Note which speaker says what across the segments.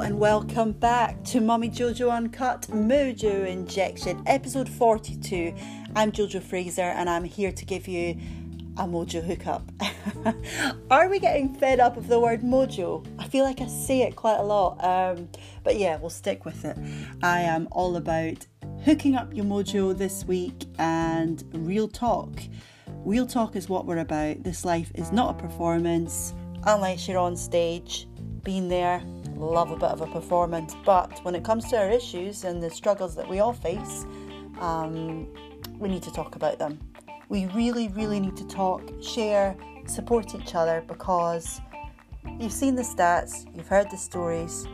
Speaker 1: And welcome back to Mummy Jojo Uncut Mojo Injection, episode 42. I'm Jojo Fraser and I'm here to give you a mojo hookup. Are we getting fed up of the word mojo? I feel like I say it quite a lot, um, but yeah, we'll stick with it. I am all about hooking up your mojo this week and real talk. Real talk is what we're about. This life is not a performance unless you're on stage, being there, love a bit of a performance. But when it comes to our issues and the struggles that we all face, um, we need to talk about them. We really, really need to talk, share, support each other because you've seen the stats, you've heard the stories.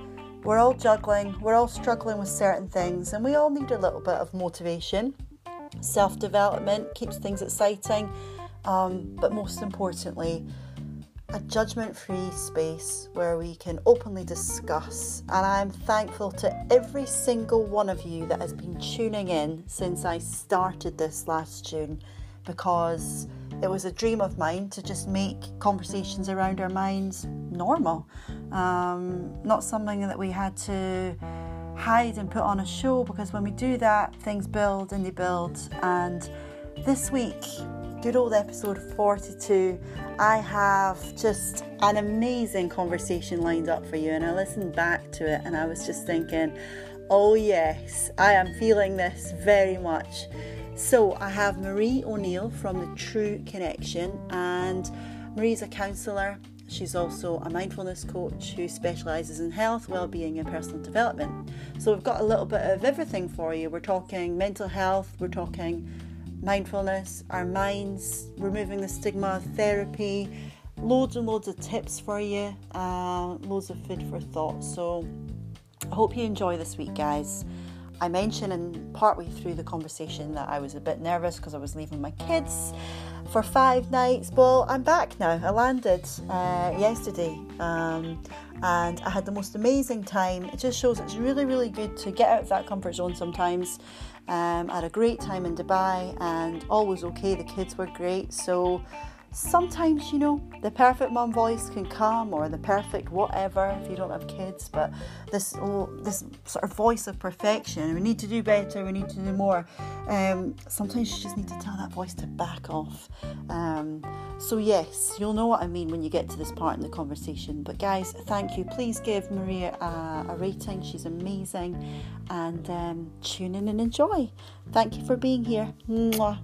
Speaker 1: We're all juggling, we're all struggling with certain things, and we all need a little bit of motivation. Self development keeps things exciting, um, but most importantly, a judgment free space where we can openly discuss. And I'm thankful to every single one of you that has been tuning in since I started this last June because it was a dream of mine to just make conversations around our minds normal. Um, not something that we had to hide and put on a show because when we do that, things build and they build. And this week, good old episode 42, I have just an amazing conversation lined up for you. And I listened back to it and I was just thinking, oh, yes, I am feeling this very much. So I have Marie O'Neill from the True Connection, and Marie's a counsellor. She's also a mindfulness coach who specialises in health, well-being, and personal development. So we've got a little bit of everything for you. We're talking mental health, we're talking mindfulness, our minds, removing the stigma, of therapy, loads and loads of tips for you, uh, loads of food for thought. So I hope you enjoy this week, guys. I mentioned in partway through the conversation that I was a bit nervous because I was leaving my kids for five nights. Well, I'm back now. I landed uh, yesterday um, and I had the most amazing time. It just shows it's really, really good to get out of that comfort zone sometimes um, I had a great time in Dubai and all was okay. The kids were great. So sometimes, you know, the perfect mum voice can come or the perfect whatever if you don't have kids, but this this sort of voice of perfection. We need to do better, we need to do more. Um, sometimes you just need to tell that voice to back off. Um, so, yes, you'll know what I mean when you get to this part in the conversation. But, guys, thank you. Please give Maria a, a rating. She's amazing. And um, tune in and enjoy. Thank you for being here. Mwah.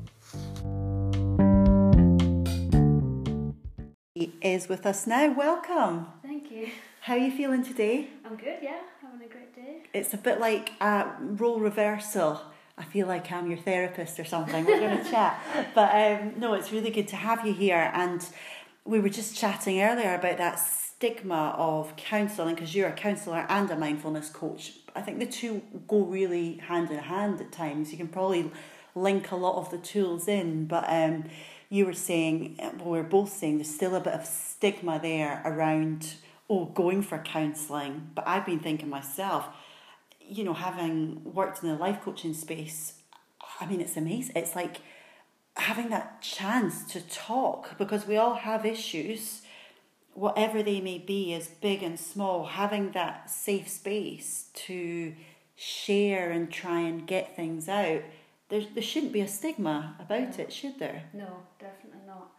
Speaker 1: He is with us now. Welcome.
Speaker 2: Thank you.
Speaker 1: How are you feeling today?
Speaker 2: I'm good, yeah. Having a great day.
Speaker 1: It's a bit like a role reversal. I feel like I'm your therapist or something. We're going to chat. But um, no, it's really good to have you here. And we were just chatting earlier about that stigma of counselling because you're a counsellor and a mindfulness coach. I think the two go really hand in hand at times. You can probably link a lot of the tools in, but um, you were saying, well, we are both saying there's still a bit of stigma there around, oh, going for counselling. But I've been thinking myself, you know, having worked in the life coaching space, I mean, it's amazing. It's like having that chance to talk because we all have issues, whatever they may be, as big and small, having that safe space to share and try and get things out. There, there shouldn't be a stigma about it, should there?
Speaker 2: No, definitely not.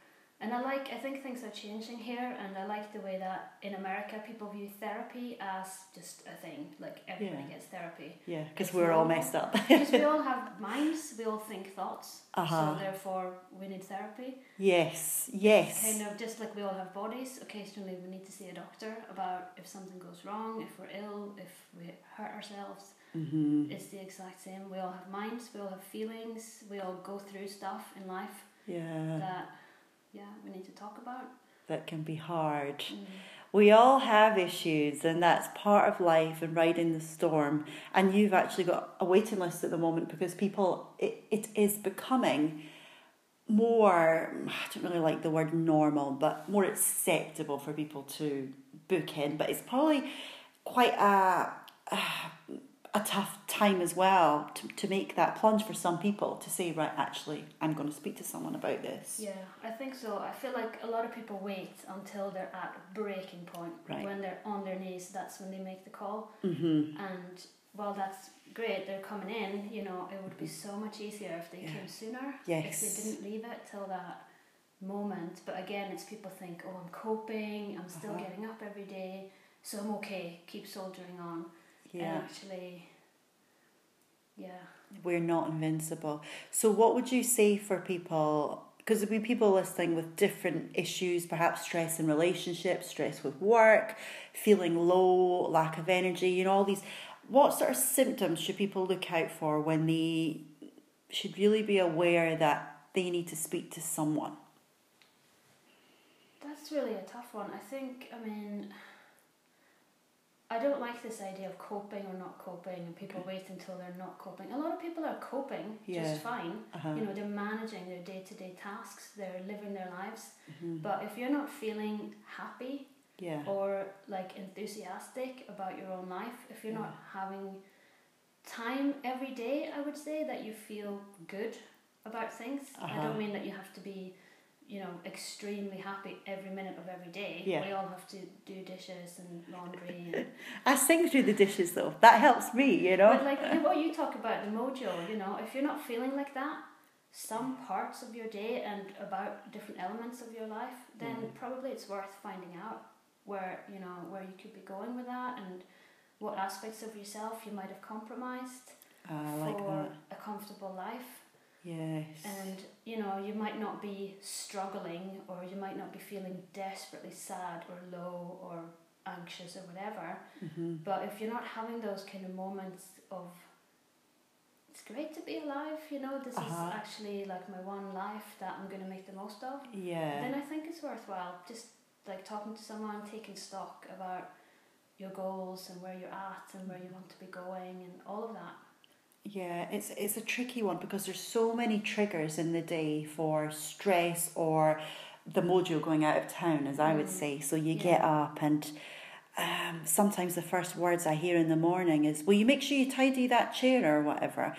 Speaker 2: And I like, I think things are changing here, and I like the way that in America people view therapy as just a thing. Like everybody
Speaker 1: Yeah.
Speaker 2: gets therapy.
Speaker 1: Yeah, because we're all messed up.
Speaker 2: Because we all have minds, we all think thoughts.
Speaker 1: Uh-huh.
Speaker 2: So therefore, we need therapy.
Speaker 1: yes, yes.
Speaker 2: Kind of just like we all have bodies, occasionally we need to see a doctor about if something goes wrong, if we're ill, if we hurt ourselves.
Speaker 1: Hmm
Speaker 2: It's the exact same. We all have minds, we all have feelings, we all go through stuff in life
Speaker 1: Yeah,
Speaker 2: that, yeah, we need to talk about.
Speaker 1: that can be hard.
Speaker 2: Mm.
Speaker 1: We all have issues, and that's part of life and riding the storm. And you've actually got a waiting list at the moment because people, it, it is becoming more, I don't really like the word normal, but more acceptable for people to book in. But it's probably quite a, a, a tough time as well to, to make that plunge for some people to say, right, actually, I'm going to speak to someone about this.
Speaker 2: Yeah, I think so. I feel like a lot of people wait until they're at breaking point.
Speaker 1: Right.
Speaker 2: When they're on their knees, that's when they make the call.
Speaker 1: Mm-hmm.
Speaker 2: And while that's great, they're coming in, you know, it would be so much easier if they
Speaker 1: Yeah.
Speaker 2: came sooner.
Speaker 1: Yes.
Speaker 2: If they didn't leave it till that moment. But again, it's people think, oh, I'm coping, I'm still
Speaker 1: Uh-huh.
Speaker 2: getting up every day, so I'm okay, keep soldiering on.
Speaker 1: Yeah.
Speaker 2: And actually, yeah.
Speaker 1: We're not invincible. So, what would you say for people? Because there'll be people listening with different issues, perhaps stress in relationships, stress with work, feeling low, lack of energy, you know, all these. What sort of symptoms should people look out for when they should really be aware that they need to speak to someone?
Speaker 2: That's really a tough one. I think, I mean, I don't like this idea of coping or not coping and people wait until they're not coping. A lot of people are coping
Speaker 1: Yeah.
Speaker 2: just fine.
Speaker 1: Uh-huh.
Speaker 2: You know, they're managing their day to day tasks, they're living their lives.
Speaker 1: Mhm.
Speaker 2: But if you're not feeling happy
Speaker 1: Yeah.
Speaker 2: or like enthusiastic about your own life, if you're not having time every day, I would say that you feel good about things. I
Speaker 1: Uh-huh.
Speaker 2: don't mean that you have to be, you know, extremely happy every minute of every day.
Speaker 1: Yeah.
Speaker 2: We all have to do dishes and laundry and
Speaker 1: I sing through the dishes though. That helps me, you know.
Speaker 2: but like what you talk about the mojo, you know, if you're not feeling like that, some parts of your day and about different elements of your life, then
Speaker 1: Mhm.
Speaker 2: probably it's worth finding out where you know where you could be going with that and what aspects of yourself you might have compromised
Speaker 1: like
Speaker 2: for
Speaker 1: that.
Speaker 2: a comfortable life.
Speaker 1: Yes.
Speaker 2: And you know, you might not be struggling or you might not be feeling desperately sad or low or anxious or whatever.
Speaker 1: hmm
Speaker 2: But if you're not having those kind of moments of it's great to be alive, you know, this
Speaker 1: Uh-huh.
Speaker 2: is actually like my one life that I'm gonna make the most of,
Speaker 1: Yeah.
Speaker 2: then I think it's worthwhile just like talking to someone, taking stock about your goals and where you're at and where you want to be going and all of that.
Speaker 1: Yeah, it's it's a tricky one because there's so many triggers in the day for stress or the mojo going out of town, as I would
Speaker 2: Mm.
Speaker 1: say. So you
Speaker 2: Yeah.
Speaker 1: get up and um, sometimes the first words I hear in the morning is, "Will you make sure you tidy that chair or whatever?"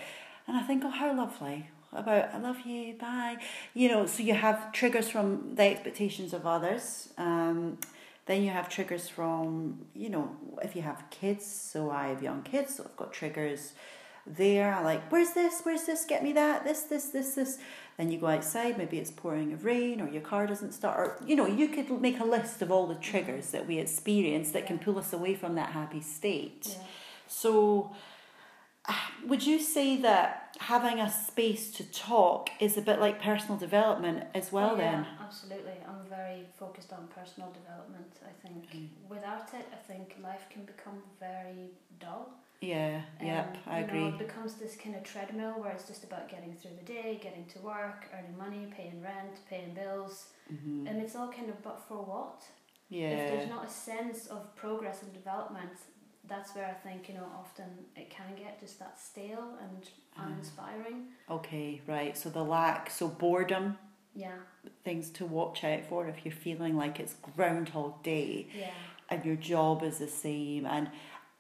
Speaker 1: And I think, "Oh, how lovely." About I love you, bye. You know, so you have triggers from the expectations of others. Um, then you have triggers from, you know, if you have kids. So I have young kids, so I've got triggers there. I like, where's this? Where's this? Get me that. This, this, this, this. Then you go outside. Maybe it's pouring of rain, or your car doesn't start. Or you know, you could make a list of all the triggers that we experience that can pull us away from that happy state.
Speaker 2: Yeah.
Speaker 1: So, would you say that having a space to talk is a bit like personal development as well?
Speaker 2: Oh, yeah,
Speaker 1: then,
Speaker 2: absolutely. I'm very focused on personal development. I think
Speaker 1: Mm.
Speaker 2: without it, I think life can become very dull.
Speaker 1: Yeah, yep,
Speaker 2: Um,
Speaker 1: I
Speaker 2: you
Speaker 1: agree.
Speaker 2: Know, it becomes this kind of treadmill where it's just about getting through the day, getting to work, earning money, paying rent, paying bills,
Speaker 1: hmm
Speaker 2: and it's all kind of but for what?
Speaker 1: Yeah.
Speaker 2: If there's not a sense of progress and development, that's where I think you know often it can get just that stale and
Speaker 1: Ah.
Speaker 2: uninspiring.
Speaker 1: okay, right. So the lack, so boredom,
Speaker 2: Yeah,
Speaker 1: things to watch out for if you're feeling like it's Groundhog Day.
Speaker 2: yeah,
Speaker 1: and your job is the same and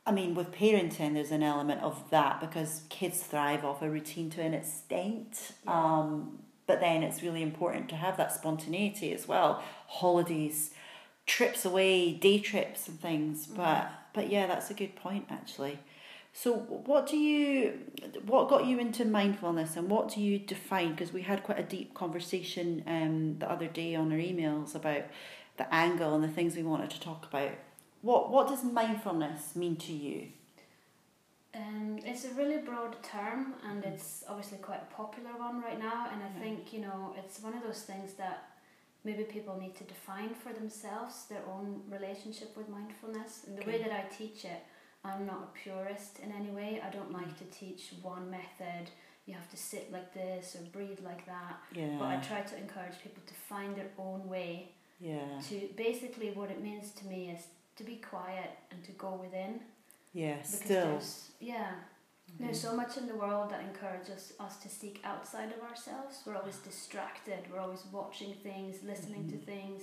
Speaker 1: I mean with parenting there's an element of that because kids thrive off a routine to an extent.
Speaker 2: Yeah.
Speaker 1: um, but then it's really important to have that spontaneity as well. Holidays trips away day trips and things.
Speaker 2: Mm-hmm.
Speaker 1: but but yeah that's a good point actually. So what do you what got you into mindfulness and what do you define? Because we had quite a deep conversation um, the other day on our emails about the angle and the things we wanted to talk about what what does mindfulness mean to you
Speaker 2: Um, it's a really broad term, and it's obviously quite a popular one right now. And I
Speaker 1: Yeah.
Speaker 2: think you know it's one of those things that maybe people need to define for themselves their own relationship with mindfulness. And the way that I teach it, I'm not a purist in any way. I don't like to teach one method. You have to sit like this or breathe like that.
Speaker 1: yeah
Speaker 2: But I try to encourage people to find their own way.
Speaker 1: yeah
Speaker 2: To basically, what it means to me is to be quiet and to go within.
Speaker 1: yeah
Speaker 2: Because
Speaker 1: still
Speaker 2: there's yeah, there's so much in the world that encourages us to seek outside of ourselves. We're always distracted. We're always watching things, listening to
Speaker 1: Mhm.
Speaker 2: things,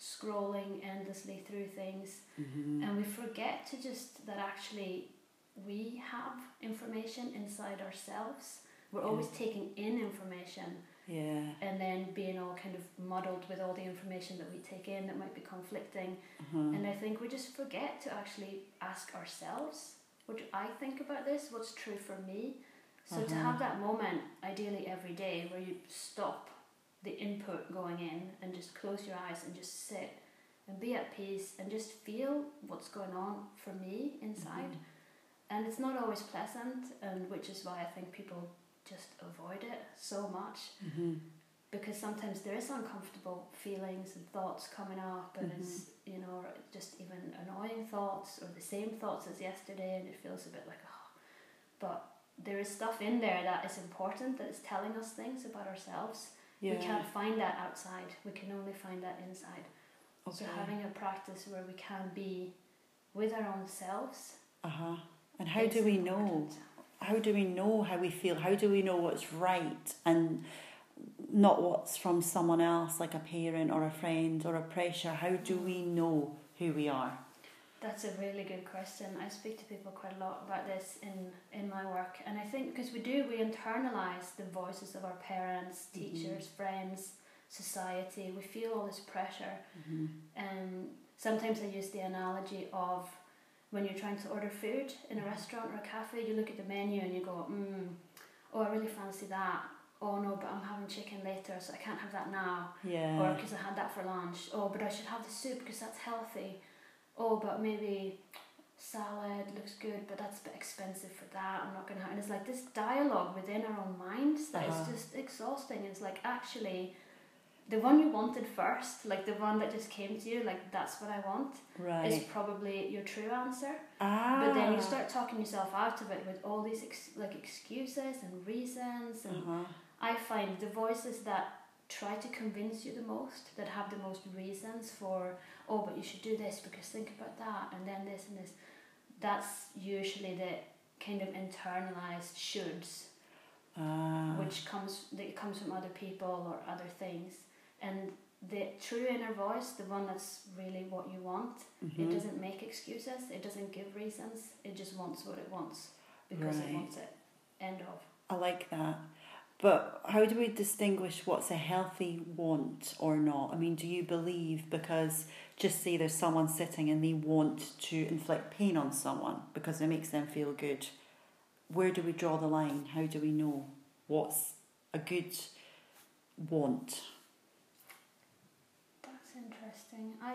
Speaker 2: scrolling endlessly through things,
Speaker 1: Mhm.
Speaker 2: and we forget to just that actually we have information inside ourselves. We're
Speaker 1: Yeah.
Speaker 2: always taking in information
Speaker 1: Yeah.
Speaker 2: and then being all kind of muddled with all the information that we take in that might be conflicting.
Speaker 1: Uh-huh.
Speaker 2: And I think we just forget to actually ask ourselves, what do I think about this? What's true for me? So to
Speaker 1: Uh-huh.
Speaker 2: have that moment, ideally every day, where you stop the input going in and just close your eyes and just sit and be at peace and just feel what's going on for me inside. And it's not always pleasant, and which is why I think people just avoid it so much
Speaker 1: Mm-hmm.
Speaker 2: because sometimes there is uncomfortable feelings and thoughts coming up and
Speaker 1: Mhm.
Speaker 2: it's you know just even annoying thoughts or the same thoughts as yesterday and it feels a bit like oh but there is stuff in there that is important that is telling us things about ourselves
Speaker 1: Yeah.
Speaker 2: we can't find that outside we can only find that inside
Speaker 1: okay.
Speaker 2: so having a practice where we can be with our own selves
Speaker 1: Uh huh. And how do we know? How do we know how we feel? How do we know what's right and not what's from someone else, like a parent or a friend or a pressure? How do we know who we are?
Speaker 2: That's a really good question. I speak to people quite a lot about this in, in my work, and I think because we do, we internalize the voices of our parents,
Speaker 1: Mhm.
Speaker 2: teachers, friends, society. We feel all this pressure.
Speaker 1: Mm-hmm.
Speaker 2: Um, sometimes I use the analogy of when you're trying to order food in a restaurant or a cafe, you look at the menu and you go, mm, oh, I really fancy that. Oh no, but I'm having chicken later, so I can't have that now
Speaker 1: Yeah.
Speaker 2: or because I had that for lunch. Oh, but I should have the soup because that's healthy. Oh, but maybe salad looks good, but that's a bit expensive for that. I'm not gonna have. And it's like this dialogue within our own minds that is
Speaker 1: Uh-huh.
Speaker 2: just exhausting. It's like actually, the one you wanted first, like the one that just came to you, like that's what I want,
Speaker 1: Right.
Speaker 2: is probably your true answer.
Speaker 1: ah.
Speaker 2: But then you start talking yourself out of it with all these ex- like excuses and reasons and
Speaker 1: Uh-huh.
Speaker 2: I find the voices that try to convince you the most, that have the most reasons for, oh, but you should do this because think about that, and then this and this, that's usually the kind of internalized shoulds,
Speaker 1: Ah.
Speaker 2: which comes that comes from other people or other things, and the true inner voice, the one that's really what you want, it
Speaker 1: Mhm.
Speaker 2: doesn't make excuses, it doesn't give reasons, it just wants what it wants because
Speaker 1: Right.
Speaker 2: it wants it. End of.
Speaker 1: I like that. But how do we distinguish what's a healthy want or not? I mean, do you believe because just say there's someone sitting and they want to inflict pain on someone because it makes them feel good? Where do we draw the line? How do we know what's a good want?
Speaker 2: I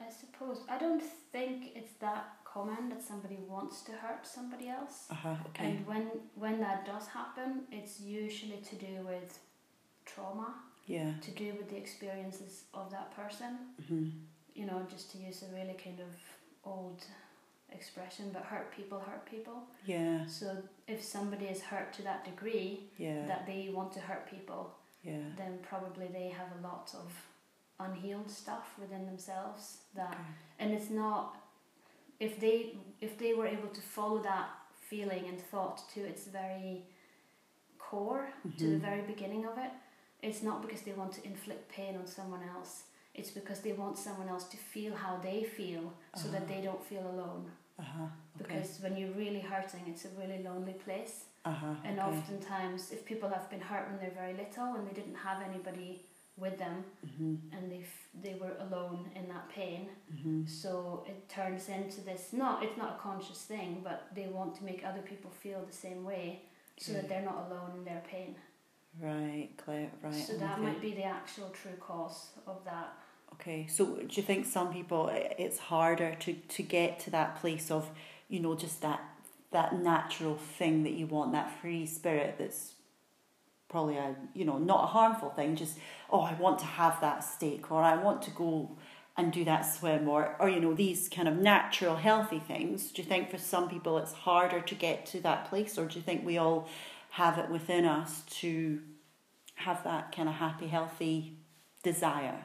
Speaker 2: I suppose I don't think it's that common that somebody wants to hurt somebody else.
Speaker 1: Uh huh. Okay.
Speaker 2: And when when that does happen, it's usually to do with trauma,
Speaker 1: yeah.
Speaker 2: to do with the experiences of that person.
Speaker 1: hmm
Speaker 2: You know, just to use a really kind of old expression, but hurt people hurt people.
Speaker 1: Yeah.
Speaker 2: So if somebody is hurt to that degree
Speaker 1: Yeah.
Speaker 2: that they want to hurt people,
Speaker 1: yeah.
Speaker 2: then probably they have a lot of unhealed stuff within themselves that
Speaker 1: Okay.
Speaker 2: and it's not if they if they were able to follow that feeling and thought to its very core to the
Speaker 1: Mhm.
Speaker 2: very beginning of it it's not because they want to inflict pain on someone else it's because they want someone else to feel how they feel so that
Speaker 1: Uh-huh.
Speaker 2: they don't feel alone
Speaker 1: Uh huh. Okay.
Speaker 2: because when you're really hurting it's a really lonely place
Speaker 1: Uh huh.
Speaker 2: and
Speaker 1: okay.
Speaker 2: oftentimes, if people have been hurt when they're very little and they didn't have anybody with them
Speaker 1: hmm
Speaker 2: and they f- they were alone in that pain,
Speaker 1: hmm
Speaker 2: so it turns into this. Not it's not a conscious thing, but they want to make other people feel the same way, so that they're not alone in their pain.
Speaker 1: Right. Clear. Right.
Speaker 2: so that
Speaker 1: you.
Speaker 2: might be the actual true cause of that.
Speaker 1: Okay, so do you think some people it's harder to, to get to that place of, you know, just that that natural thing that you want, that free spirit that's probably a you know not a harmful thing, just oh I want to have that steak or I want to go and do that swim or or you know these kind of natural healthy things. Do you think for some people it's harder to get to that place, or do you think we all have it within us to have that kind of happy, healthy desire?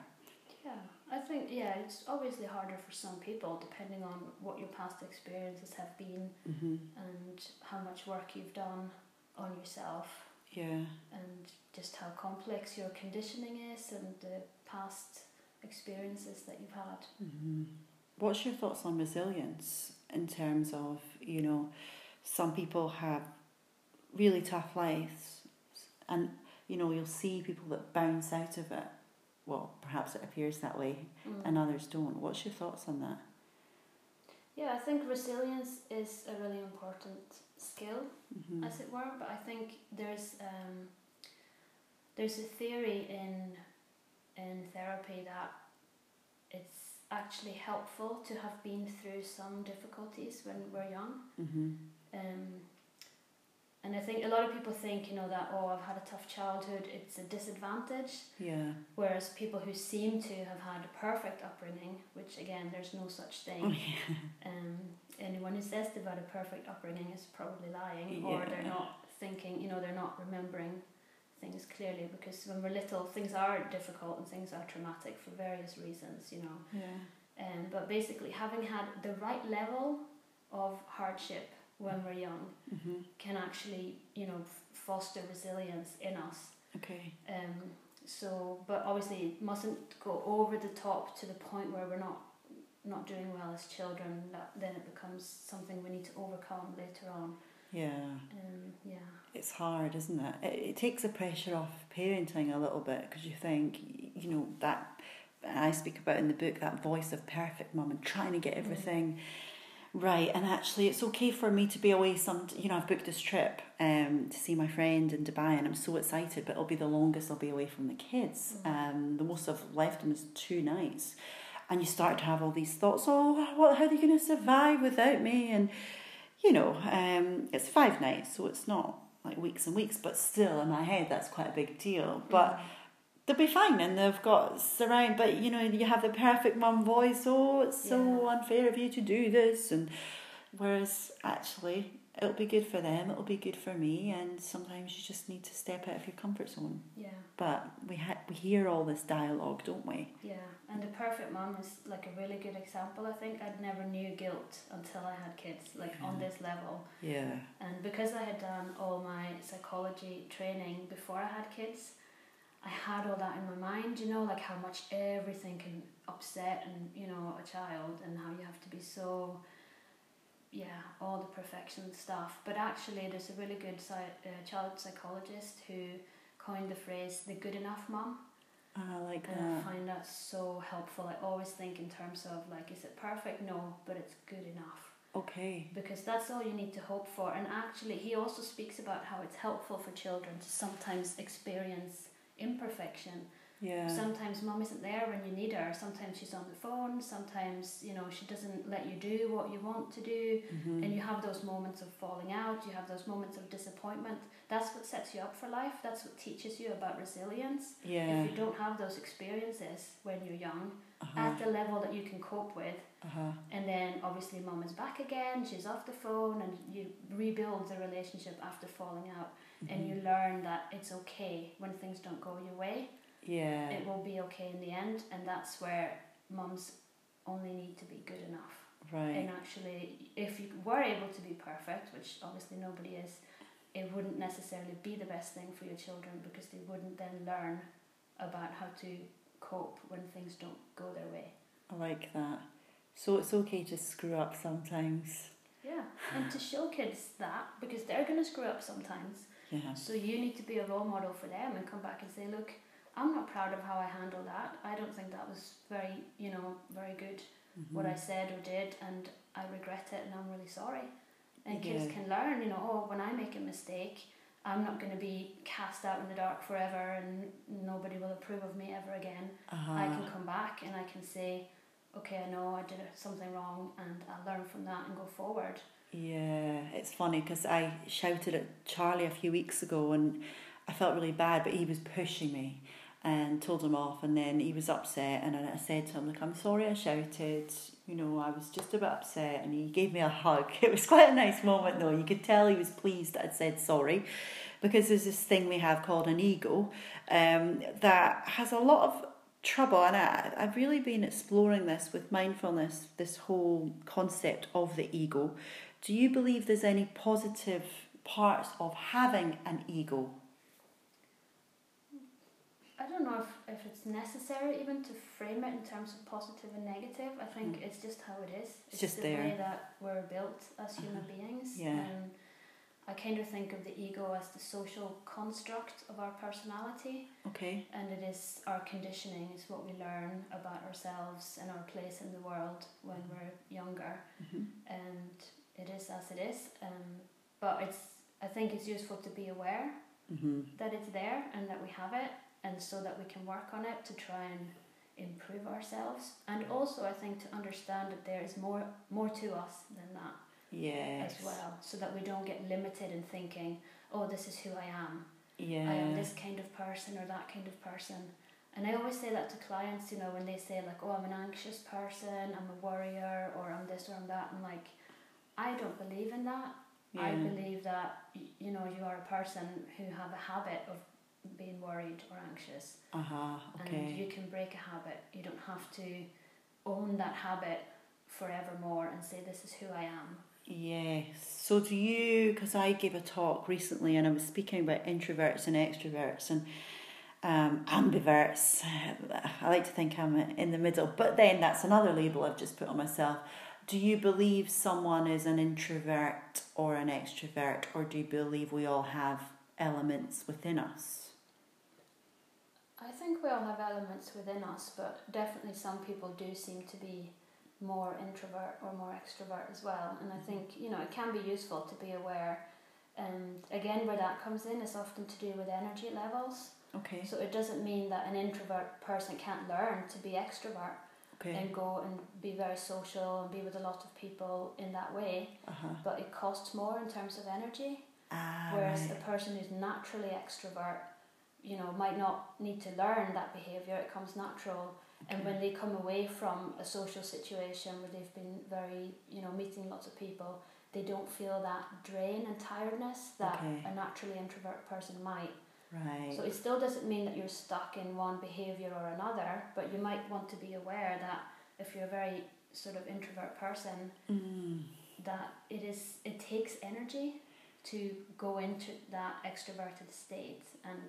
Speaker 2: Yeah, I think yeah, it's obviously harder for some people depending on what your past experiences have been
Speaker 1: Mm-hmm.
Speaker 2: and how much work you've done on yourself.
Speaker 1: Yeah.
Speaker 2: and just how complex your conditioning is and the past experiences that you've had.
Speaker 1: hmm What's your thoughts on resilience? in terms of, you know, some people have really tough lives and, you know, you'll see people that bounce out of it. Well, perhaps it appears that way
Speaker 2: Mm.
Speaker 1: and others don't. What's your thoughts on that?
Speaker 2: Yeah, I think resilience is a really important skill,
Speaker 1: hmm
Speaker 2: as it were. But I think there's um, there's a theory in in therapy that it's actually helpful to have been through some difficulties when we're young.
Speaker 1: hmm
Speaker 2: Um, and I think a lot of people think, you know, that oh, I've had a tough childhood, it's a disadvantage.
Speaker 1: Yeah.
Speaker 2: Whereas people who seem to have had a perfect upbringing, which again, there's no such thing.
Speaker 1: Oh, yeah.
Speaker 2: Um, anyone who says they've had a perfect upbringing is probably lying, or they're not thinking, you know, they're not remembering things clearly because when we're little, things are difficult and things are traumatic for various reasons, you know.
Speaker 1: Yeah.
Speaker 2: Um, but basically, having had the right level of hardship when we're young
Speaker 1: hmm
Speaker 2: can actually, you know, f- foster resilience in us.
Speaker 1: Okay.
Speaker 2: Um, so, but obviously, it mustn't go over the top to the point where we're not not doing well as children. That then it becomes something we need to overcome later on.
Speaker 1: Yeah.
Speaker 2: Um, yeah,
Speaker 1: It's hard, isn't it? It, it takes the pressure off parenting a little bit because you think, you know, that I speak about in the book that voice of perfect mum and trying to get everything right. And actually, it's okay for me to be away. Some, you know, I've booked this trip um, to see my friend in Dubai, and I'm so excited. But it'll be the longest I'll be away from the kids.
Speaker 2: Mm.
Speaker 1: Um, the most I've left them is two nights, and you start to have all these thoughts. Oh, what? How are they going to survive without me? And you know, um, it's five nights, so it's not like weeks and weeks, but still in my head that's quite a big deal. But they'll be fine and they've got surround but you know, you have the perfect mum voice, oh it's so
Speaker 2: Yeah.
Speaker 1: unfair of you to do this and whereas actually it'll be good for them, it'll be good for me and sometimes you just need to step out of your comfort zone.
Speaker 2: yeah,
Speaker 1: But we ha- we hear all this dialogue, don't we?
Speaker 2: yeah. And the perfect mum is like a really good example. I think i'd never knew guilt until I had kids, like on this level.
Speaker 1: Yeah.
Speaker 2: And because I had done all my psychology training before I had kids, I had all that in my mind, you know, like how much everything can upset and you know a child and how you have to be so yeah, all the perfection stuff. But actually there's a really good psy- uh, child psychologist who coined the phrase the good enough mum.
Speaker 1: I like
Speaker 2: And I find that so helpful. I always think in terms of like is it perfect? No, but it's good enough
Speaker 1: Okay.
Speaker 2: because that's all you need to hope for. And actually, he also speaks about how it's helpful for children to sometimes experience imperfection.
Speaker 1: Yeah.
Speaker 2: Sometimes mom isn't there when you need her. Sometimes she's on the phone. Sometimes you know she doesn't let you do what you want to do,
Speaker 1: Mhm.
Speaker 2: and you have those moments of falling out. You have those moments of disappointment. That's what sets you up for life. That's what teaches you about resilience.
Speaker 1: yeah.
Speaker 2: If you don't have those experiences when you're young,
Speaker 1: Uh-huh.
Speaker 2: at the level that you can cope with,
Speaker 1: Uh-huh.
Speaker 2: and then obviously mom is back again, she's off the phone, and you rebuild the relationship after falling out. And
Speaker 1: Mhm.
Speaker 2: you learn that it's okay when things don't go your way.
Speaker 1: Yeah.
Speaker 2: It will be okay in the end, and that's where mums only need to be good enough.
Speaker 1: Right.
Speaker 2: And actually, if you were able to be perfect, which obviously nobody is, it wouldn't necessarily be the best thing for your children because they wouldn't then learn about how to cope when things don't go their way.
Speaker 1: I like that. So it's okay to screw up sometimes.
Speaker 2: Yeah, and to show kids that because they're going to screw up sometimes.
Speaker 1: Yeah.
Speaker 2: So you need to be a role model for them and come back and say, look, I'm not proud of how I handled that. I don't think that was very, you know, very good what I
Speaker 1: Mhm.
Speaker 2: said or did, and I regret it, and I'm really sorry. And kids can learn, you know, oh, when I make a mistake, I'm not going to be cast out in the dark forever, and nobody will approve of me ever again.
Speaker 1: Uh-huh.
Speaker 2: I can come back and I can say, okay, I know I did something wrong, and I'll learn from that and go forward.
Speaker 1: Yeah, it's funny because I shouted at Charlie a few weeks ago and I felt really bad, but he was pushing me and told him off. And then he was upset, and I said to him, "Look, I'm sorry I shouted. You know, I was just a bit upset." And he gave me a hug. It was quite a nice moment, though. You could tell he was pleased I'd said sorry, because there's this thing we have called an ego um, that has a lot of trouble and I, I've really been exploring this with mindfulness this whole concept of the ego do you believe there's any positive parts of having an ego
Speaker 2: I don't know if, if it's necessary even to frame it in terms of positive and negative. I think it's just how it is.
Speaker 1: It's just
Speaker 2: the
Speaker 1: there.
Speaker 2: way that we're built as human
Speaker 1: Uh-huh.
Speaker 2: beings.
Speaker 1: Yeah.
Speaker 2: And I kind of think of the ego as the social construct of our personality,
Speaker 1: Okay.
Speaker 2: and it is our conditioning, it's what we learn about ourselves and our place in the world when we're younger
Speaker 1: hmm
Speaker 2: and it is as it is. Um, but it's I think it's useful to be aware
Speaker 1: hmm
Speaker 2: that it's there and that we have it, and so that we can work on it to try and improve ourselves. And also, I think to understand that there is more more to us than that
Speaker 1: Yes.
Speaker 2: as well, so that we don't get limited in thinking, oh, this is who I am.
Speaker 1: Yeah.
Speaker 2: I am this kind of person or that kind of person. And I always say that to clients, you know, when they say like, "Oh, I'm an anxious person, I'm a worrier, or I'm this or I'm that," I'm like, I don't believe in that. I believe that you know you are a person who have a habit of being worried or anxious,
Speaker 1: Uh huh.
Speaker 2: and you can break a habit. You don't have to own that habit forevermore and say this is who I am.
Speaker 1: Yes. So do you? Because I gave a talk recently, and I was speaking about introverts and extroverts and um, ambiverts. I like to think I'm in the middle, but then that's another label I've just put on myself. Do you believe someone is an introvert or an extrovert, or do you believe we all have elements within us?
Speaker 2: I think we all have elements within us, but definitely some people do seem to be more introvert or more extrovert as well. And I mm-hmm. think, you know, it can be useful to be aware. And again, where that comes in is often to do with energy levels.
Speaker 1: Okay.
Speaker 2: So it doesn't mean that an introvert person can't learn to be extrovert
Speaker 1: Okay.
Speaker 2: and go and be very social and be with a lot of people in that way.
Speaker 1: Uh huh.
Speaker 2: But it costs more in terms of energy.
Speaker 1: Ah.
Speaker 2: Whereas
Speaker 1: right.
Speaker 2: a person who's naturally extrovert, you know, might not need to learn that behaviour, it comes natural. And when they come away from a social situation where they've been very, you know, meeting lots of people, they don't feel that drain and tiredness that
Speaker 1: Okay.
Speaker 2: a naturally introvert person might.
Speaker 1: Right.
Speaker 2: So it still doesn't mean that you're stuck in one behaviour or another, but you might want to be aware that if you're a very sort of introvert person,
Speaker 1: Mm.
Speaker 2: that it is it takes energy to go into that extroverted state and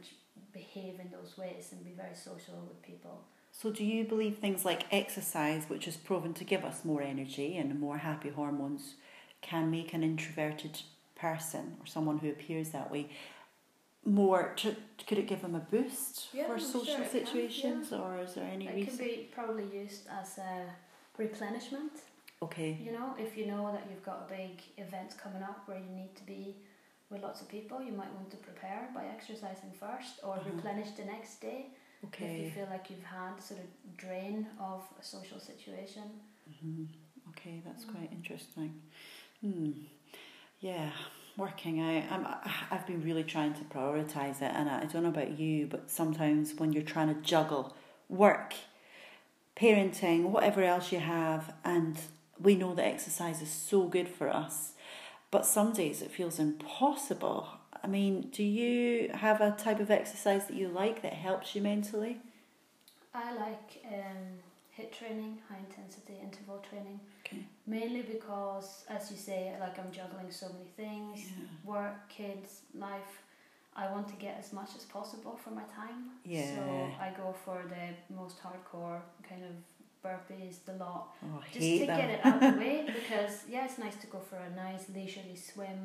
Speaker 2: behave in those ways and be very social with people.
Speaker 1: So, do you believe things like exercise, which is proven to give us more energy and more happy hormones, can make an introverted person or someone who appears that way more? To, could it give them a boost
Speaker 2: Yeah,
Speaker 1: for
Speaker 2: I'm
Speaker 1: social
Speaker 2: sure it can,
Speaker 1: situations, or is there any
Speaker 2: It
Speaker 1: reason?
Speaker 2: could be probably used as a replenishment.
Speaker 1: Okay.
Speaker 2: You know, if you know that you've got a big event coming up where you need to be with lots of people, you might want to prepare by exercising first or
Speaker 1: Uh-huh.
Speaker 2: replenish the next day okay if you feel like you've had sort of drain of a social situation.
Speaker 1: hmm Okay, that's
Speaker 2: Mm.
Speaker 1: quite interesting. Hmm. Yeah, working out. I'm, I've been really trying to prioritize it, and I, don't know about you, but sometimes when you're trying to juggle work, parenting, whatever else you have, and we know that exercise is so good for us, but some days it feels impossible. I mean, do you have a type of exercise that you like that helps you mentally?
Speaker 2: I like um, HIIT training, high intensity interval training,
Speaker 1: Okay.
Speaker 2: mainly because, as you say, like I'm juggling so many things
Speaker 1: Yeah.
Speaker 2: work, kids, life. I want to get as much as possible for my time.
Speaker 1: Yeah.
Speaker 2: So I go for the most hardcore kind of burpees, the lot,
Speaker 1: Oh,
Speaker 2: just to
Speaker 1: them.
Speaker 2: get it out of the way because yeah, it's nice to go for a nice leisurely swim.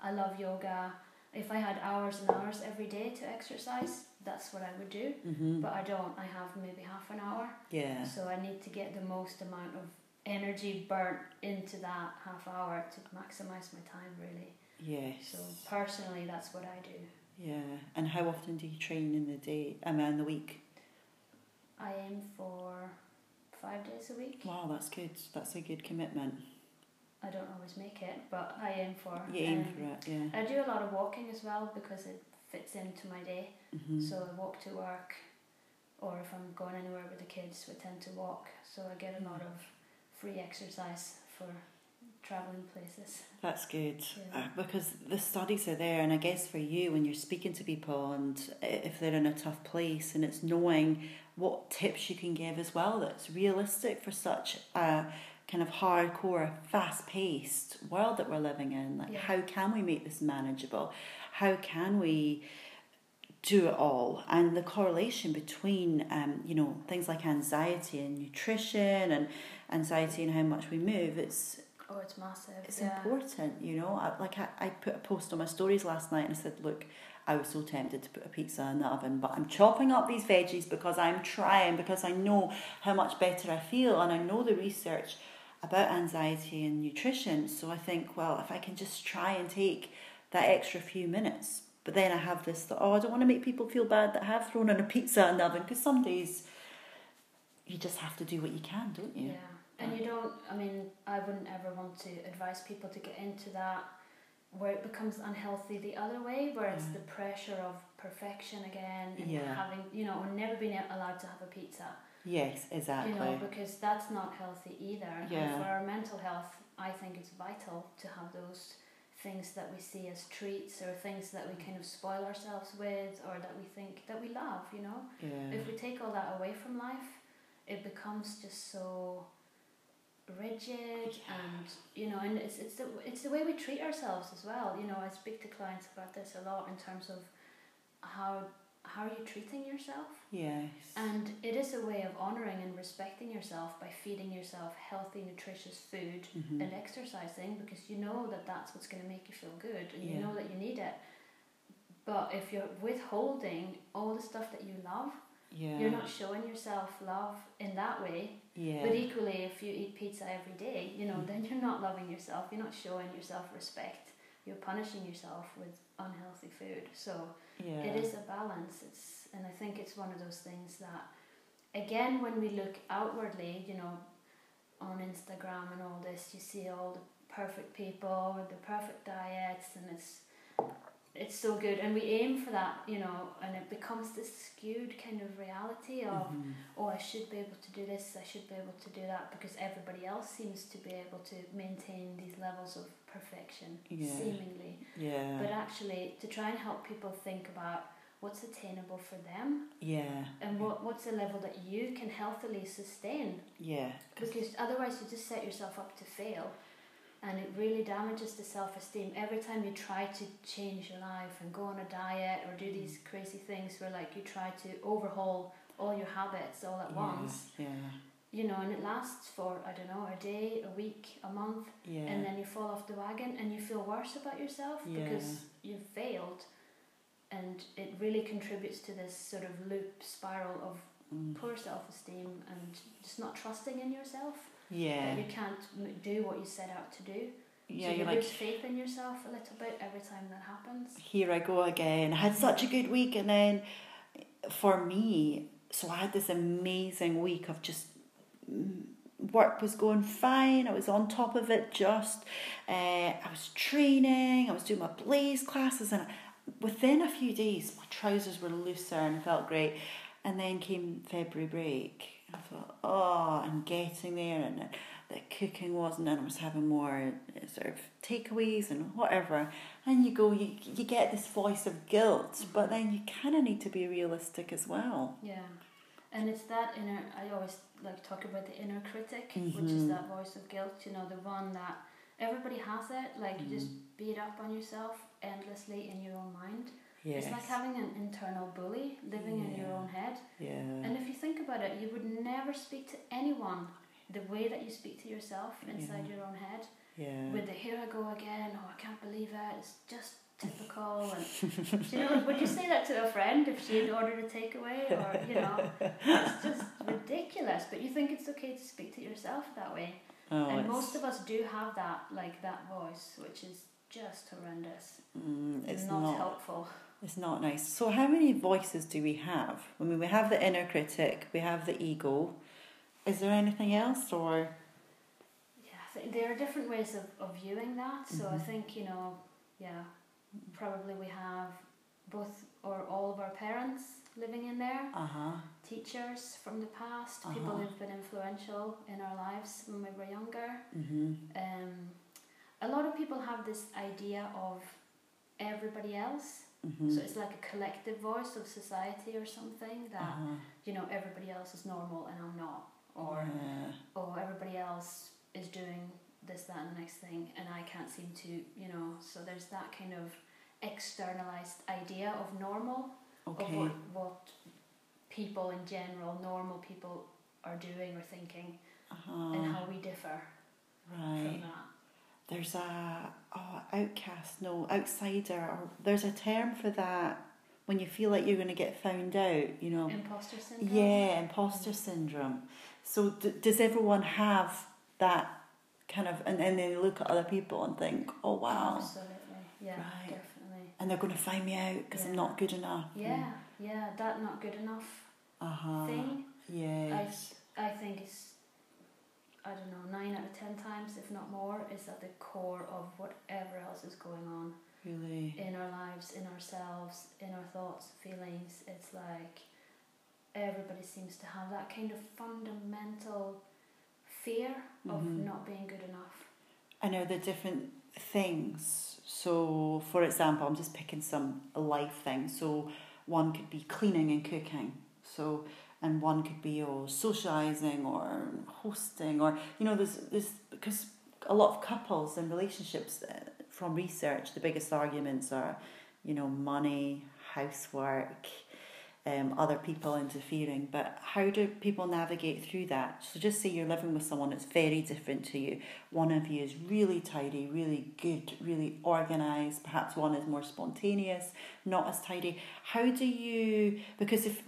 Speaker 2: I love yoga. If I had hours and hours every day to exercise, that's what I would do.
Speaker 1: hmm
Speaker 2: But I don't. I have maybe half an hour,
Speaker 1: Yeah.
Speaker 2: so I need to get the most amount of energy burnt into that half hour to maximize my time. Really.
Speaker 1: Yes.
Speaker 2: So personally, that's what I do.
Speaker 1: Yeah. And how often do you train in the day? I mean, in the week?
Speaker 2: I aim for five days a week.
Speaker 1: Wow, that's good. That's a good commitment.
Speaker 2: I don't always make it, but I aim for.
Speaker 1: You aim
Speaker 2: um,
Speaker 1: for it, yeah.
Speaker 2: I do a lot of walking as well because it fits into my day.
Speaker 1: hmm
Speaker 2: So I walk to work, or if I'm going anywhere with the kids, we tend to walk. So I get a lot of free exercise for traveling places.
Speaker 1: That's good.
Speaker 2: Yeah.
Speaker 1: Uh, because the studies are there, and I guess for you, when you're speaking to people and if they're in a tough place, and it's knowing what tips you can give as well that's realistic for such a kind of hardcore, fast paced world that we're living in. Like,
Speaker 2: Yeah.
Speaker 1: how can we make this manageable? How can we do it all and the correlation between um, you know things like anxiety and nutrition and anxiety and how much we move it's
Speaker 2: Oh, it's massive.
Speaker 1: it's
Speaker 2: yeah.
Speaker 1: important you know I, like I, I put a post on my stories last night and I said look I was so tempted to put a pizza in the oven but I'm chopping up these veggies because I'm trying because I know how much better I feel and I know the research about anxiety and nutrition so I think well if I can just try and take that extra few minutes but then I have this thought, oh, I don't want to make people feel bad that have thrown in a pizza in the oven because some days you just have to do what you can, don't you?
Speaker 2: Yeah. And you don't, I mean, I wouldn't ever want to advise people to get into that where it becomes unhealthy the other way, where it's
Speaker 1: Yeah.
Speaker 2: the pressure of perfection again and
Speaker 1: Yeah.
Speaker 2: having, you know, or never being allowed to have a pizza.
Speaker 1: Yes, exactly.
Speaker 2: You know, because that's not healthy either.
Speaker 1: Yeah.
Speaker 2: And for our mental health, I think it's vital to have those things that we see as treats or things that we kind of spoil ourselves with or that we think that we love, you know?
Speaker 1: yeah.
Speaker 2: If we take all that away from life, it becomes just so rigid and you know and it's it's the it's the way we treat ourselves as well you know I speak to clients about this a lot in terms of how how are you treating yourself
Speaker 1: yes.
Speaker 2: and it is a way of honoring and respecting yourself by feeding yourself healthy nutritious food
Speaker 1: Mhm.
Speaker 2: and exercising because you know that that's what's going to make you feel good and you know that you need it but if you're withholding all the stuff that you love
Speaker 1: yeah.
Speaker 2: you're not showing yourself love in that way.
Speaker 1: Yeah.
Speaker 2: But equally, if you eat pizza every day, you know,
Speaker 1: Mm.
Speaker 2: then you're not loving yourself. You're not showing yourself respect. You're punishing yourself with unhealthy food. So
Speaker 1: yeah.
Speaker 2: it is a balance. It's and I think it's one of those things that, again, when we look outwardly, you know, on Instagram and all this, you see all the perfect people with the perfect diets, and it's it's so good and we aim for that you know and it becomes this skewed kind of reality of
Speaker 1: Mhm.
Speaker 2: oh I should be able to do this I should be able to do that because everybody else seems to be able to maintain these levels of perfection
Speaker 1: Yeah.
Speaker 2: seemingly
Speaker 1: Yeah.
Speaker 2: but actually to try and help people think about what's attainable for them
Speaker 1: yeah.
Speaker 2: and what what's a level that you can healthily sustain
Speaker 1: yeah
Speaker 2: because otherwise you just set yourself up to fail and it really damages the self-esteem every time you try to change your life and go on a diet or do these crazy things where like you try to overhaul all your habits all at once
Speaker 1: Yeah.
Speaker 2: you know and it lasts for i don't know a day a week a month
Speaker 1: Yeah.
Speaker 2: and then you fall off the wagon and you feel worse about yourself
Speaker 1: Yeah.
Speaker 2: because you've failed and it really contributes to this sort of loop spiral of
Speaker 1: Mm.
Speaker 2: poor self-esteem and just not trusting in yourself
Speaker 1: Yeah.
Speaker 2: you can't do what you set out to do.
Speaker 1: Yeah.
Speaker 2: so
Speaker 1: You're
Speaker 2: you
Speaker 1: like
Speaker 2: lose faith in yourself a little bit every time that happens.
Speaker 1: here I go again. I had such a good week, and then for me, so I had this amazing week of just mm, work was going fine. I was on top of it. Just uh, I was training. I was doing my blaze classes, and within a few days, my trousers were looser and felt great. And then came February break. I thought, oh, I'm getting there, and the- the cooking wasn't, and I was having more uh, sort of takeaways and whatever. And you go, you you get this voice of guilt, but then you kind of need to be realistic as well.
Speaker 2: Yeah, and it's that inner. I always like talk about the inner critic, which is
Speaker 1: Mhm.
Speaker 2: that voice of guilt. You know, the one that everybody has it. Like you just beat up on yourself endlessly in your own mind.
Speaker 1: Yes.
Speaker 2: It's like having an internal bully living in your own head.
Speaker 1: yeah.
Speaker 2: And if you think about it, you would never speak to anyone the way that you speak to yourself inside
Speaker 1: Yeah.
Speaker 2: your own head.
Speaker 1: yeah.
Speaker 2: With the here I go again, oh I can't believe it, it's just typical and you know would you say that to a friend if she had ordered a takeaway or you know it's just ridiculous but you think it's okay to speak to yourself that way
Speaker 1: oh,
Speaker 2: and
Speaker 1: it's,
Speaker 2: most of us do have that like that voice which is just horrendous
Speaker 1: mm, it's
Speaker 2: not,
Speaker 1: not.
Speaker 2: helpful
Speaker 1: It's not nice. So, how many voices do we have? I mean, we have the inner critic, we have the ego. Is there anything else, or
Speaker 2: Yeah, I think there are different ways of, of viewing that. So I
Speaker 1: Mhm.
Speaker 2: think, you know, yeah, probably we have both or all of our parents living in there,
Speaker 1: uh huh,
Speaker 2: teachers from the past, people
Speaker 1: Uh-huh.
Speaker 2: who've been influential in our lives when we were younger.
Speaker 1: mm-hmm.
Speaker 2: Um, a lot of people have this idea of everybody else.
Speaker 1: Mm-hmm.
Speaker 2: So it's like a collective voice of society or something that,
Speaker 1: uh-huh.
Speaker 2: you know, everybody else is normal and I'm not. Or
Speaker 1: yeah.
Speaker 2: oh, everybody else is doing this, that, and the next thing, and I can't seem to, you know. So there's that kind of externalized idea of normal,
Speaker 1: Okay.
Speaker 2: of what, what people in general, normal people, are doing or thinking,
Speaker 1: Uh-huh.
Speaker 2: and how we differ
Speaker 1: Right.
Speaker 2: from that.
Speaker 1: There's a oh, outcast, no, outsider, or there's a term for that when you feel like you're going to get found out, you know.
Speaker 2: Imposter syndrome.
Speaker 1: Yeah, imposter syndrome. So d- does everyone have that kind of, and, and then they look at other people and think, oh wow,
Speaker 2: Absolutely. Yeah,
Speaker 1: Right.
Speaker 2: definitely.
Speaker 1: and they're going to find me out because I'm not good enough.
Speaker 2: Yeah, yeah, that not good enough
Speaker 1: Uh huh.
Speaker 2: thing.
Speaker 1: Yes.
Speaker 2: I think it's, I don't know, nine out of ten times, if not more, is at the core of whatever else is going on
Speaker 1: really.
Speaker 2: in our lives, in ourselves, in our thoughts, feelings. It's like everybody seems to have that kind of fundamental fear of
Speaker 1: Mhm.
Speaker 2: not being good enough.
Speaker 1: And are there different things? So, for example, I'm just picking some life things. So, one could be cleaning and cooking. So, and one could be oh, socializing or hosting, or you know, there's there's because a lot of couples and relationships uh, from research, the biggest arguments are, you know, money, housework, um, other people interfering. But how do people navigate through that? So just say you're living with someone that's very different to you. One of you is really tidy, really good, really organized. Perhaps one is more spontaneous, not as tidy. How do you? Because if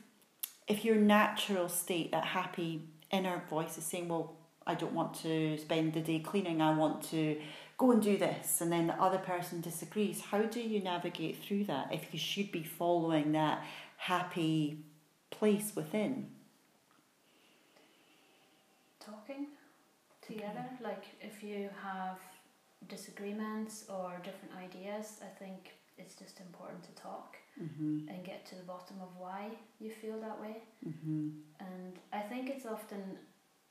Speaker 1: if your natural state, that happy inner voice is saying, well, I don't want to spend the day cleaning. I want to go and do this, and then the other person disagrees. How do you navigate through that if you should be following that happy place within?
Speaker 2: Talking together, like if you have disagreements or different ideas, I think it's just important to talk
Speaker 1: Mm-hmm.
Speaker 2: and get to the bottom of why you feel that way.
Speaker 1: Mm-hmm.
Speaker 2: And I think it's often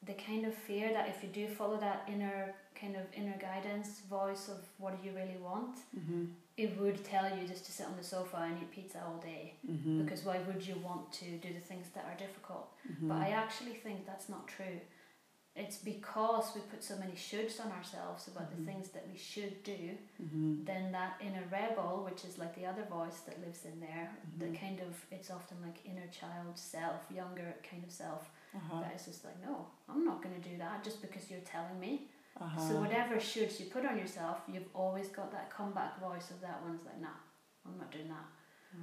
Speaker 2: the kind of fear that if you do follow that inner kind of inner guidance voice of what do you really want,
Speaker 1: Mm-hmm.
Speaker 2: it would tell you just to sit on the sofa and eat pizza all day.
Speaker 1: Mm-hmm.
Speaker 2: Because why would you want to do the things that are difficult?
Speaker 1: mm-hmm.
Speaker 2: But I actually think that's not true. It's because we put so many shoulds on ourselves about
Speaker 1: Mhm.
Speaker 2: the things that we should do,
Speaker 1: mm-hmm.
Speaker 2: then that inner rebel, which is like the other voice that lives in there, the
Speaker 1: Mhm.
Speaker 2: kind of, it's often like inner child self, younger kind of self,
Speaker 1: uh-huh.
Speaker 2: that is just like, no, I'm not going to do that just because you're telling me.
Speaker 1: Uh-huh.
Speaker 2: So whatever shoulds you put on yourself, you've always got that comeback voice of that one's like, nah, I'm not doing that.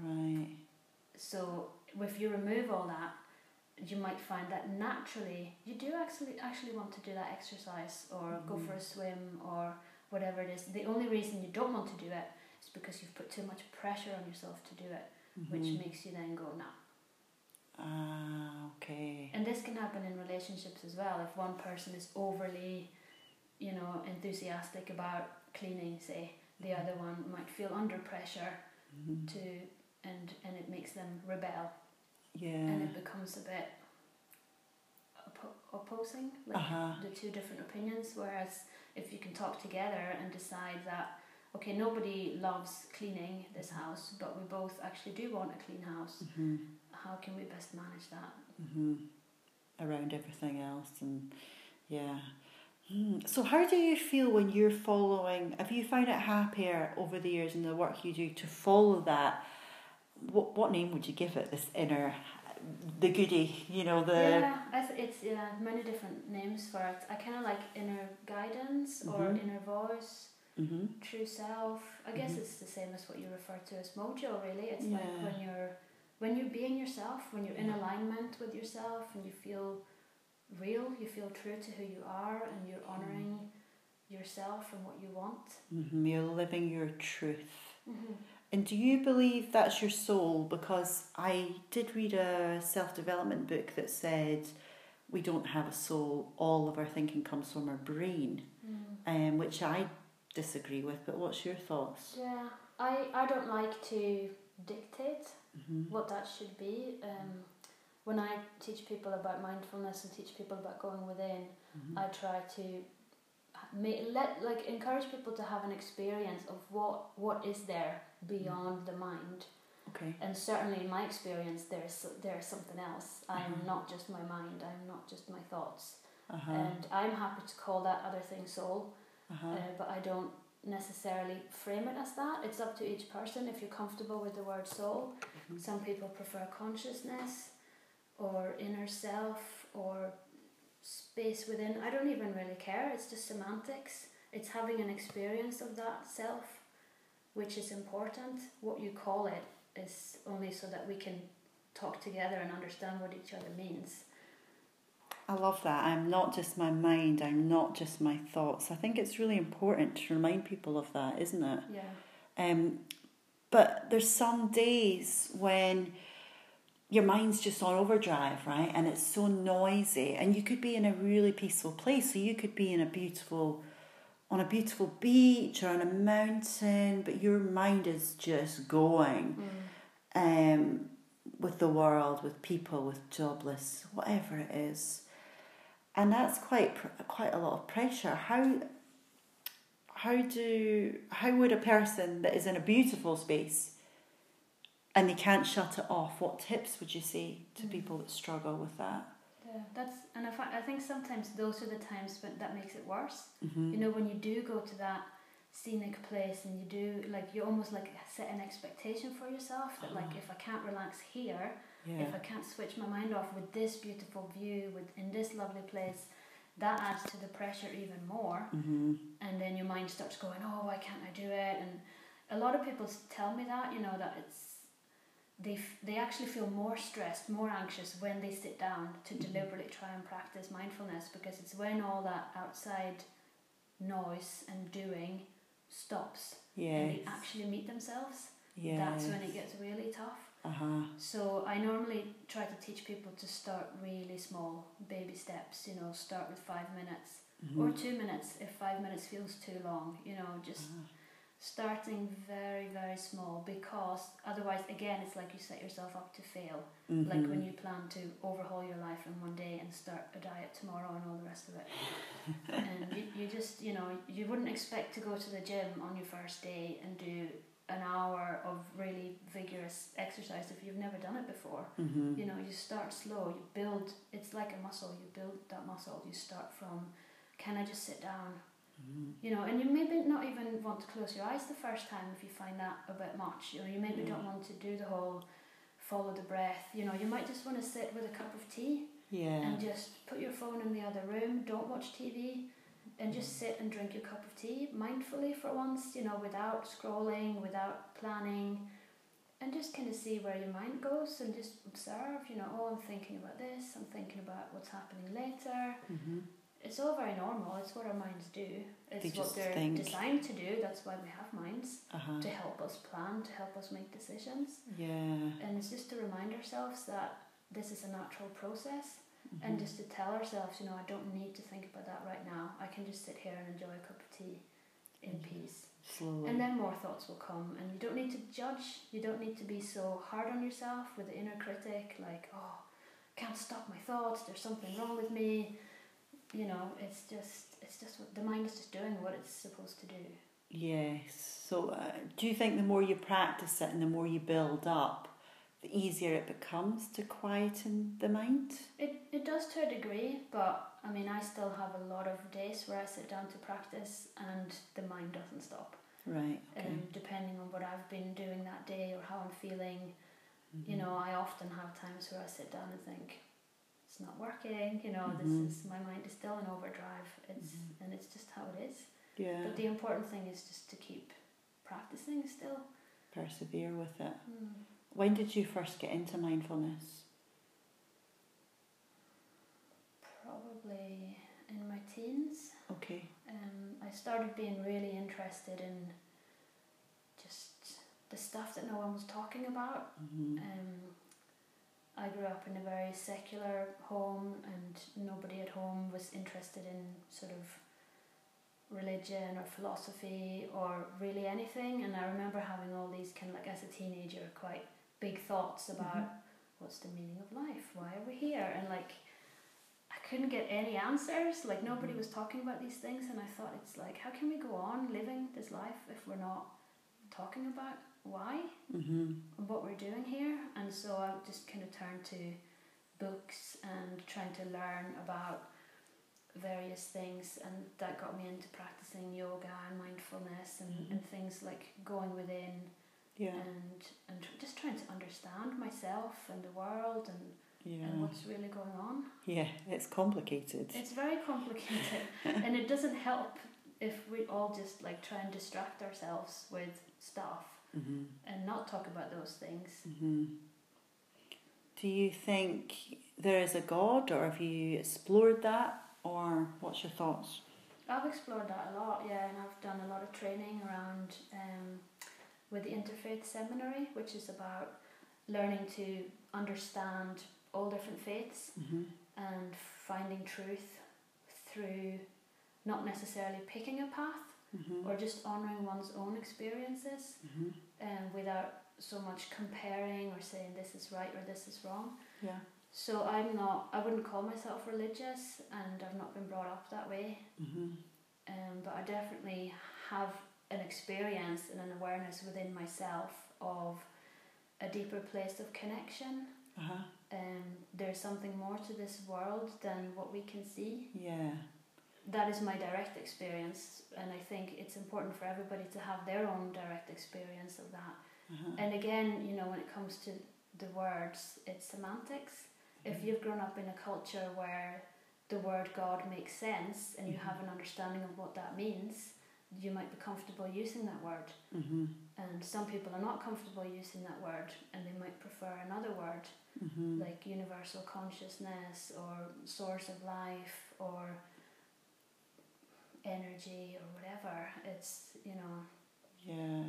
Speaker 1: right.
Speaker 2: So if you remove all that, you might find that naturally you do actually actually want to do that exercise or go for a swim or whatever it is. The only reason you don't want to do it is because you've put too much pressure on yourself to do it, which
Speaker 1: Mhm.
Speaker 2: makes you then go, nah.
Speaker 1: Ah, okay.
Speaker 2: And this can happen in relationships as well. If one person is overly, you know, enthusiastic about cleaning, say, the other one might feel under pressure
Speaker 1: Mhm.
Speaker 2: to and and it makes them rebel
Speaker 1: Yeah.
Speaker 2: and it becomes a bit oppo- opposing, like
Speaker 1: Uh-huh.
Speaker 2: the two different opinions. Whereas if you can talk together and decide that, okay, nobody loves cleaning this house, but we both actually do want a clean house,
Speaker 1: hmm
Speaker 2: how can we best manage that?
Speaker 1: hmm Around everything else, and yeah. Hmm. So, how do you feel when you're following? Have you found it happier over the years in the work you do to follow that? What what name would you give it? This inner, the goody, you know the.
Speaker 2: yeah, it's yeah, many different names for it. I kind of like inner guidance or
Speaker 1: Mhm.
Speaker 2: inner voice,
Speaker 1: hmm
Speaker 2: true self. I guess
Speaker 1: Mhm.
Speaker 2: it's the same as what you refer to as mojo. Really, it's
Speaker 1: Yeah.
Speaker 2: like when you're when you're being yourself, when you're in alignment with yourself, and you feel real, you feel true to who you are, and you're honoring yourself and what you want.
Speaker 1: hmm You're living your truth.
Speaker 2: Mm-hmm.
Speaker 1: And do you believe that's your soul? Because I did read a self development book that said we don't have a soul, all of our thinking comes from our brain, um, which I disagree with. But what's your thoughts?
Speaker 2: Yeah, I, I don't like to dictate
Speaker 1: hmm
Speaker 2: what that should be. Um, when I teach people about mindfulness and teach people about going within,
Speaker 1: hmm
Speaker 2: I try to make, let like encourage people to have an experience of what what is there beyond the mind.
Speaker 1: Okay.
Speaker 2: And certainly in my experience, there's there's something else. I am
Speaker 1: Mhm.
Speaker 2: not just my mind. I am not just my thoughts.
Speaker 1: Uh huh.
Speaker 2: And I'm happy to call that other thing soul.
Speaker 1: Uh huh.
Speaker 2: Uh, but I don't necessarily frame it as that. It's up to each person if you're comfortable with the word soul.
Speaker 1: Mm-hmm.
Speaker 2: Some people prefer consciousness or inner self or space within. I don't even really care. It's just semantics. It's having an experience of that self, which is important. What you call it is only so that we can talk together and understand what each other means.
Speaker 1: I love that. I'm not just my mind, I'm not just my thoughts. I think it's really important to remind people of that, isn't it?
Speaker 2: Yeah.
Speaker 1: Um, but there's some days when your mind's just on overdrive, right? And it's so noisy, and you could be in a really peaceful place. So you could be in a beautiful, on a beautiful beach or on a mountain, but your mind is just going.
Speaker 2: Mm.
Speaker 1: Um, with the world, with people, with jobless, whatever it is, and that's quite quite a lot of pressure. How how do how would a person that is in a beautiful space and they can't shut it off? What tips would you say to
Speaker 2: Mm.
Speaker 1: people that struggle with that?
Speaker 2: Yeah, that's and I, fi- I think sometimes those are the times when that makes it worse.
Speaker 1: Mm-hmm.
Speaker 2: You know, when you do go to that scenic place and you do like you almost like set an expectation for yourself that like
Speaker 1: Ah.
Speaker 2: if I can't relax here,
Speaker 1: yeah,
Speaker 2: if I can't switch my mind off with this beautiful view, with in this lovely place, that adds to the pressure even more.
Speaker 1: mm-hmm.
Speaker 2: And then your mind starts going, oh, why can't I do it? And a lot of people tell me that you know that it's they f- they actually feel more stressed, more anxious when they sit down to
Speaker 1: Mhm.
Speaker 2: deliberately try and practice mindfulness because it's when all that outside noise and doing stops and they actually meet themselves.
Speaker 1: yes,
Speaker 2: That's when it gets really tough.
Speaker 1: uh huh,
Speaker 2: So I normally try to teach people to start really small, baby steps. You know, start with five minutes or
Speaker 1: mm-hmm.
Speaker 2: two minutes if five minutes feels too long. You know, just starting very very small because otherwise, again, it's like you set yourself up to fail.
Speaker 1: mm-hmm.
Speaker 2: Like when you plan to overhaul your life in one day and start a diet tomorrow and all the rest of it. and you, you just, you know, you wouldn't expect to go to the gym on your first day and do an hour of really vigorous exercise if you've never done it before.
Speaker 1: mm-hmm.
Speaker 2: You know, you start slow, you build, it's like a muscle, you build that muscle. You start from, can I just sit down? You know, and you maybe not even want to close your eyes the first time if you find that a bit much. You know, you maybe
Speaker 1: Mm.
Speaker 2: don't want to do the whole follow the breath. You know, you might just want to sit with a cup of tea
Speaker 1: yeah,
Speaker 2: and just put your phone in the other room. Don't watch TV, and just sit and drink your cup of tea mindfully for once. You know, without scrolling, without planning, and just kind of see where your mind goes and just observe. You know, oh, I'm thinking about this. I'm thinking about what's happening later
Speaker 1: mm-hmm.
Speaker 2: It's all very normal. It's what our minds do. It's
Speaker 1: They
Speaker 2: what they're
Speaker 1: think.
Speaker 2: designed to do. That's why we have minds
Speaker 1: uh-huh.
Speaker 2: to help us plan, to help us make decisions.
Speaker 1: yeah,
Speaker 2: And it's just to remind ourselves that this is a natural process,
Speaker 1: mm-hmm.
Speaker 2: and just to tell ourselves, you know, I don't need to think about that right now. I can just sit here and enjoy a cup of tea in
Speaker 1: Mhm.
Speaker 2: peace.
Speaker 1: slowly,
Speaker 2: And then more thoughts will come, and you don't need to judge. You don't need to be so hard on yourself with the inner critic, like, oh, can't stop my thoughts. There's something wrong with me. You know, it's just, it's just what the mind is just doing what it's supposed to do.
Speaker 1: Yes. So, uh, do you think the more you practice it and the more you build up, the easier it becomes to quieten the mind?
Speaker 2: It it does to a degree, but I mean, I still have a lot of days where I sit down to practice, and the mind doesn't stop.
Speaker 1: Right. Okay.
Speaker 2: Um, depending on what I've been doing that day or how I'm feeling, you
Speaker 1: Mhm.
Speaker 2: know, I often have times where I sit down and think, it's not working. You know,
Speaker 1: Mhm.
Speaker 2: this is my mind is still in overdrive. It's
Speaker 1: Mhm.
Speaker 2: and it's just how it is.
Speaker 1: Yeah.
Speaker 2: But the important thing is just to keep practicing still.
Speaker 1: Persevere with it.
Speaker 2: Mm.
Speaker 1: When did you first get into mindfulness?
Speaker 2: Probably in my teens.
Speaker 1: Okay.
Speaker 2: Um, I started being really interested in just the stuff that no one was talking about.
Speaker 1: hmm
Speaker 2: Um, I grew up in a very secular home, and nobody at home was interested in sort of religion or philosophy or really anything. And I remember having all these kind of like as a teenager, quite big thoughts about
Speaker 1: Mhm.
Speaker 2: what's the meaning of life, why are we here, and like I couldn't get any answers. Like nobody
Speaker 1: Mhm.
Speaker 2: was talking about these things, and I thought it's like how can we go on living this life if we're not talking about why?
Speaker 1: hmm
Speaker 2: and what we're doing here. And so I just kind of turned to books and trying to learn about various things, and that got me into practicing yoga and mindfulness and,
Speaker 1: Mhm.
Speaker 2: and things like going within
Speaker 1: Yeah.
Speaker 2: and and tr- just trying to understand myself and the world and,
Speaker 1: Yeah.
Speaker 2: and what's really going on.
Speaker 1: Yeah, it's complicated.
Speaker 2: It's very complicated, and it doesn't help if we all just like try and distract ourselves with stuff
Speaker 1: hmm
Speaker 2: and not talk about those things.
Speaker 1: hmm Do you think there is a God, or have you explored that, or what's your thoughts?
Speaker 2: I've explored that a lot, yeah, and I've done a lot of training around um, with the Interfaith Seminary, which is about learning to understand all different faiths
Speaker 1: hmm
Speaker 2: and finding truth through not necessarily picking a path
Speaker 1: hmm
Speaker 2: or just honouring one's own experiences
Speaker 1: hmm
Speaker 2: um, without so much comparing or saying this is right or this is wrong.
Speaker 1: Yeah.
Speaker 2: So I'm not, I wouldn't call myself religious and I've not been brought up that way.
Speaker 1: hmm
Speaker 2: um, but I definitely have an experience and an awareness within myself of a deeper place of connection.
Speaker 1: Uh-huh.
Speaker 2: Um, there's something more to this world than what we can see.
Speaker 1: Yeah.
Speaker 2: That is my direct experience, and I think it's important for everybody to have their own direct experience of that.
Speaker 1: Uh-huh.
Speaker 2: And again, you know, when it comes to the words, it's semantics. If
Speaker 1: Mhm.
Speaker 2: you've grown up in a culture where the word God makes sense and you
Speaker 1: Mhm.
Speaker 2: have an understanding of what that means, you might be comfortable using that word.
Speaker 1: hmm
Speaker 2: And some people are not comfortable using that word and they might prefer another word
Speaker 1: hmm
Speaker 2: like universal consciousness or source of life or energy or whatever. It's, you know,
Speaker 1: Yeah.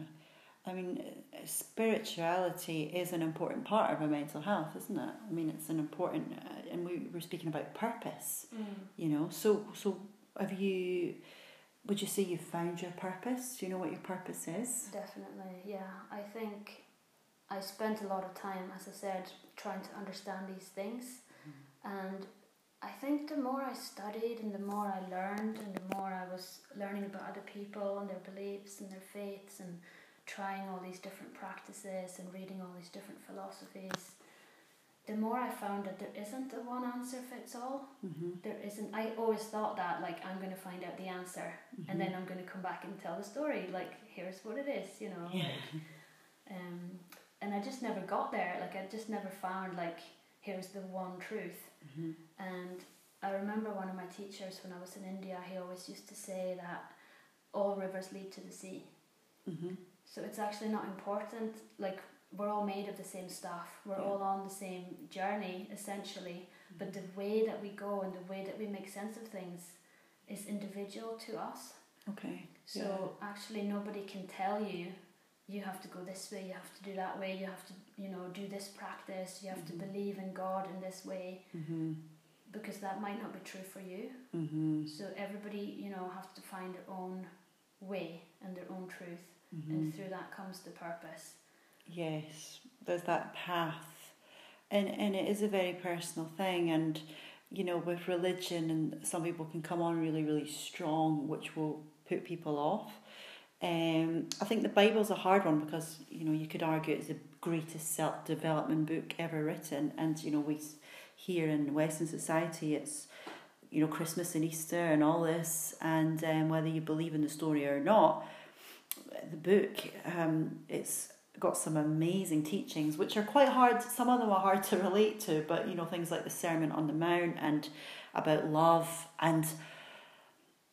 Speaker 1: I mean, uh, spirituality is an important part of our mental health, isn't it? I mean, it's an important, uh, and we were speaking about purpose, you know. So, so have you? Would you say you found your purpose? Do you know what your purpose is?
Speaker 2: Definitely, yeah. I think I spent a lot of time, as I said, trying to understand these things. And I think the more I studied and the more I learned and the more I was learning about other people and their beliefs and their faiths and trying all these different practices and reading all these different philosophies, the more I found that there isn't a one answer fits all.
Speaker 1: Mm-hmm.
Speaker 2: There isn't. I always thought that, like, I'm going to find out the answer and then I'm going to come back and tell the story. Like, here's what it is, you know.
Speaker 1: Yeah.
Speaker 2: Like, um, and I just never got there. Like, I just never found like, here's the one truth.
Speaker 1: hmm
Speaker 2: And I remember one of my teachers when I was in India. He always used to say that all rivers lead to the sea.
Speaker 1: hmm
Speaker 2: So it's actually not important. Like we're all made of the same stuff. We're
Speaker 1: Yeah.
Speaker 2: all on the same journey essentially. But the way that we go and the way that we make sense of things is individual to us.
Speaker 1: Okay.
Speaker 2: So actually, nobody can tell you you have to go this way, you have to do that way, you have to you know do this practice, you have
Speaker 1: Mhm.
Speaker 2: to believe in God in this way
Speaker 1: hmm
Speaker 2: because that might not be true for you.
Speaker 1: hmm
Speaker 2: So everybody you know has to find their own way and their own truth,
Speaker 1: hmm
Speaker 2: and through that comes the purpose.
Speaker 1: Yes, there's that path, and and it is a very personal thing. And you know, with religion, and some people can come on really, really strong, which will put people off. Um, I think the Bible's a hard one because you know you could argue it's the greatest self development book ever written, and you know we here in Western society it's you know Christmas and Easter and all this, and um, whether you believe in the story or not, the book um, it's got some amazing teachings which are quite hard some of them are hard to relate to but you know things like the sermon on the mount and about love and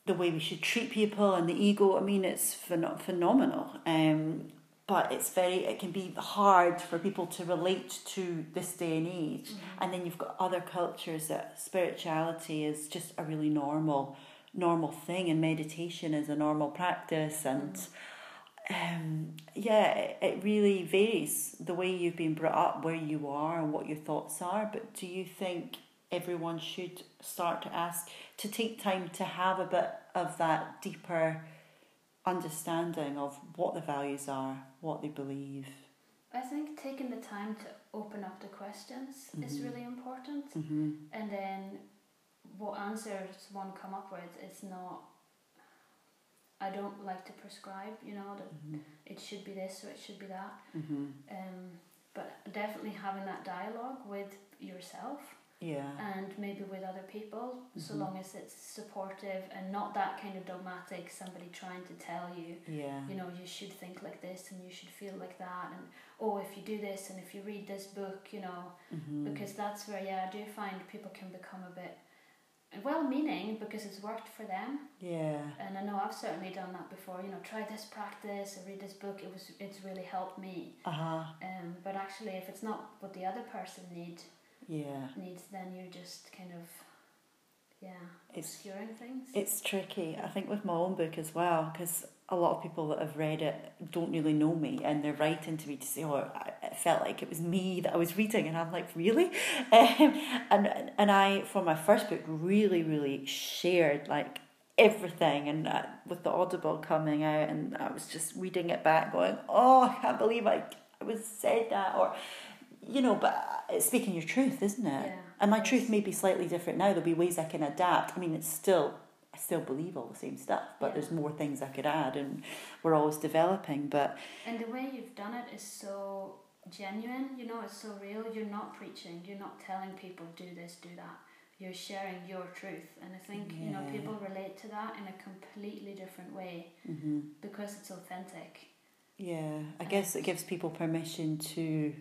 Speaker 1: the way we should treat people and the ego i mean it's phen- phenomenal. Um, but it's very it can be hard for people to relate to this day and age. And then you've got other cultures that spirituality is just a really normal normal thing and meditation is a normal practice and um, yeah, it, it really varies the way you've been brought up, where you are, and what your thoughts are. But do you think everyone should start to ask to take time to have a bit of that deeper understanding of what the values are, what they believe?
Speaker 2: I think taking the time to open up the questions is
Speaker 1: Mhm.
Speaker 2: really important,
Speaker 1: Mm-hmm.
Speaker 2: and then what answers one come up with is not. I don't like to prescribe, you know, that
Speaker 1: Mm-hmm.
Speaker 2: it should be this or it should be that.
Speaker 1: Mm-hmm.
Speaker 2: Um, but definitely having that dialogue with yourself
Speaker 1: Yeah.
Speaker 2: and maybe with other people, so
Speaker 1: Mhm.
Speaker 2: long as it's supportive and not that kind of dogmatic, somebody trying to tell you,
Speaker 1: Yeah.
Speaker 2: you know, you should think like this and you should feel like that, and oh, if you do this and if you read this book, you know,
Speaker 1: Mhm.
Speaker 2: because that's where, yeah, I do find people can become a bit well meaning because it's worked for them.
Speaker 1: Yeah.
Speaker 2: And I know I've certainly done that before, you know, try this practice or read this book, it was it's really helped me.
Speaker 1: Uh huh.
Speaker 2: Um, but actually, if it's not what the other person need
Speaker 1: Yeah.
Speaker 2: needs, then you're just kind of, yeah,
Speaker 1: It's
Speaker 2: obscuring things.
Speaker 1: It's tricky, I think, with my own book as well, because a lot of people that have read it don't really know me, and they're writing to me to say, "Oh, it felt like it was me that I was reading," and I'm like, "Really?" Um, and and I, for my first book, really, really shared like everything, and uh, with the Audible coming out, and I was just reading it back, going, "Oh, I can't believe I, I was said that," or you know, but it's speaking your truth, isn't it?
Speaker 2: Yeah,
Speaker 1: And my truth may be slightly different now. There'll be ways I can adapt. I mean, it's still, I still believe all the same stuff, but
Speaker 2: Yeah.
Speaker 1: there's more things I could add, and we're always developing. But
Speaker 2: And the way you've done it is so genuine, you know, it's so real. You're not preaching, you're not telling people do this, do that. You're sharing your truth. And I think, you know, people relate to that in a completely different way
Speaker 1: hmm
Speaker 2: because it's authentic.
Speaker 1: yeah, I guess it gives people permission to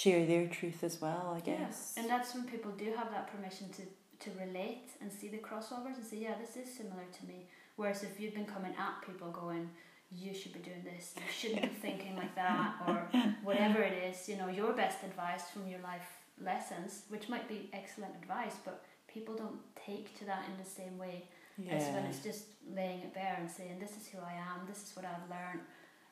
Speaker 1: share their truth as well. I guess.
Speaker 2: Yeah. And that's when people do have that permission to, to relate and see the crossovers and say, yeah, this is similar to me. Whereas if you've been coming at people going, you should be doing this, you shouldn't be thinking like that, or whatever it is, you know, your best advice from your life lessons, which might be excellent advice, but people don't take to that in the same way as when it's just laying it bare and saying, this is who I am, this is what I've learned,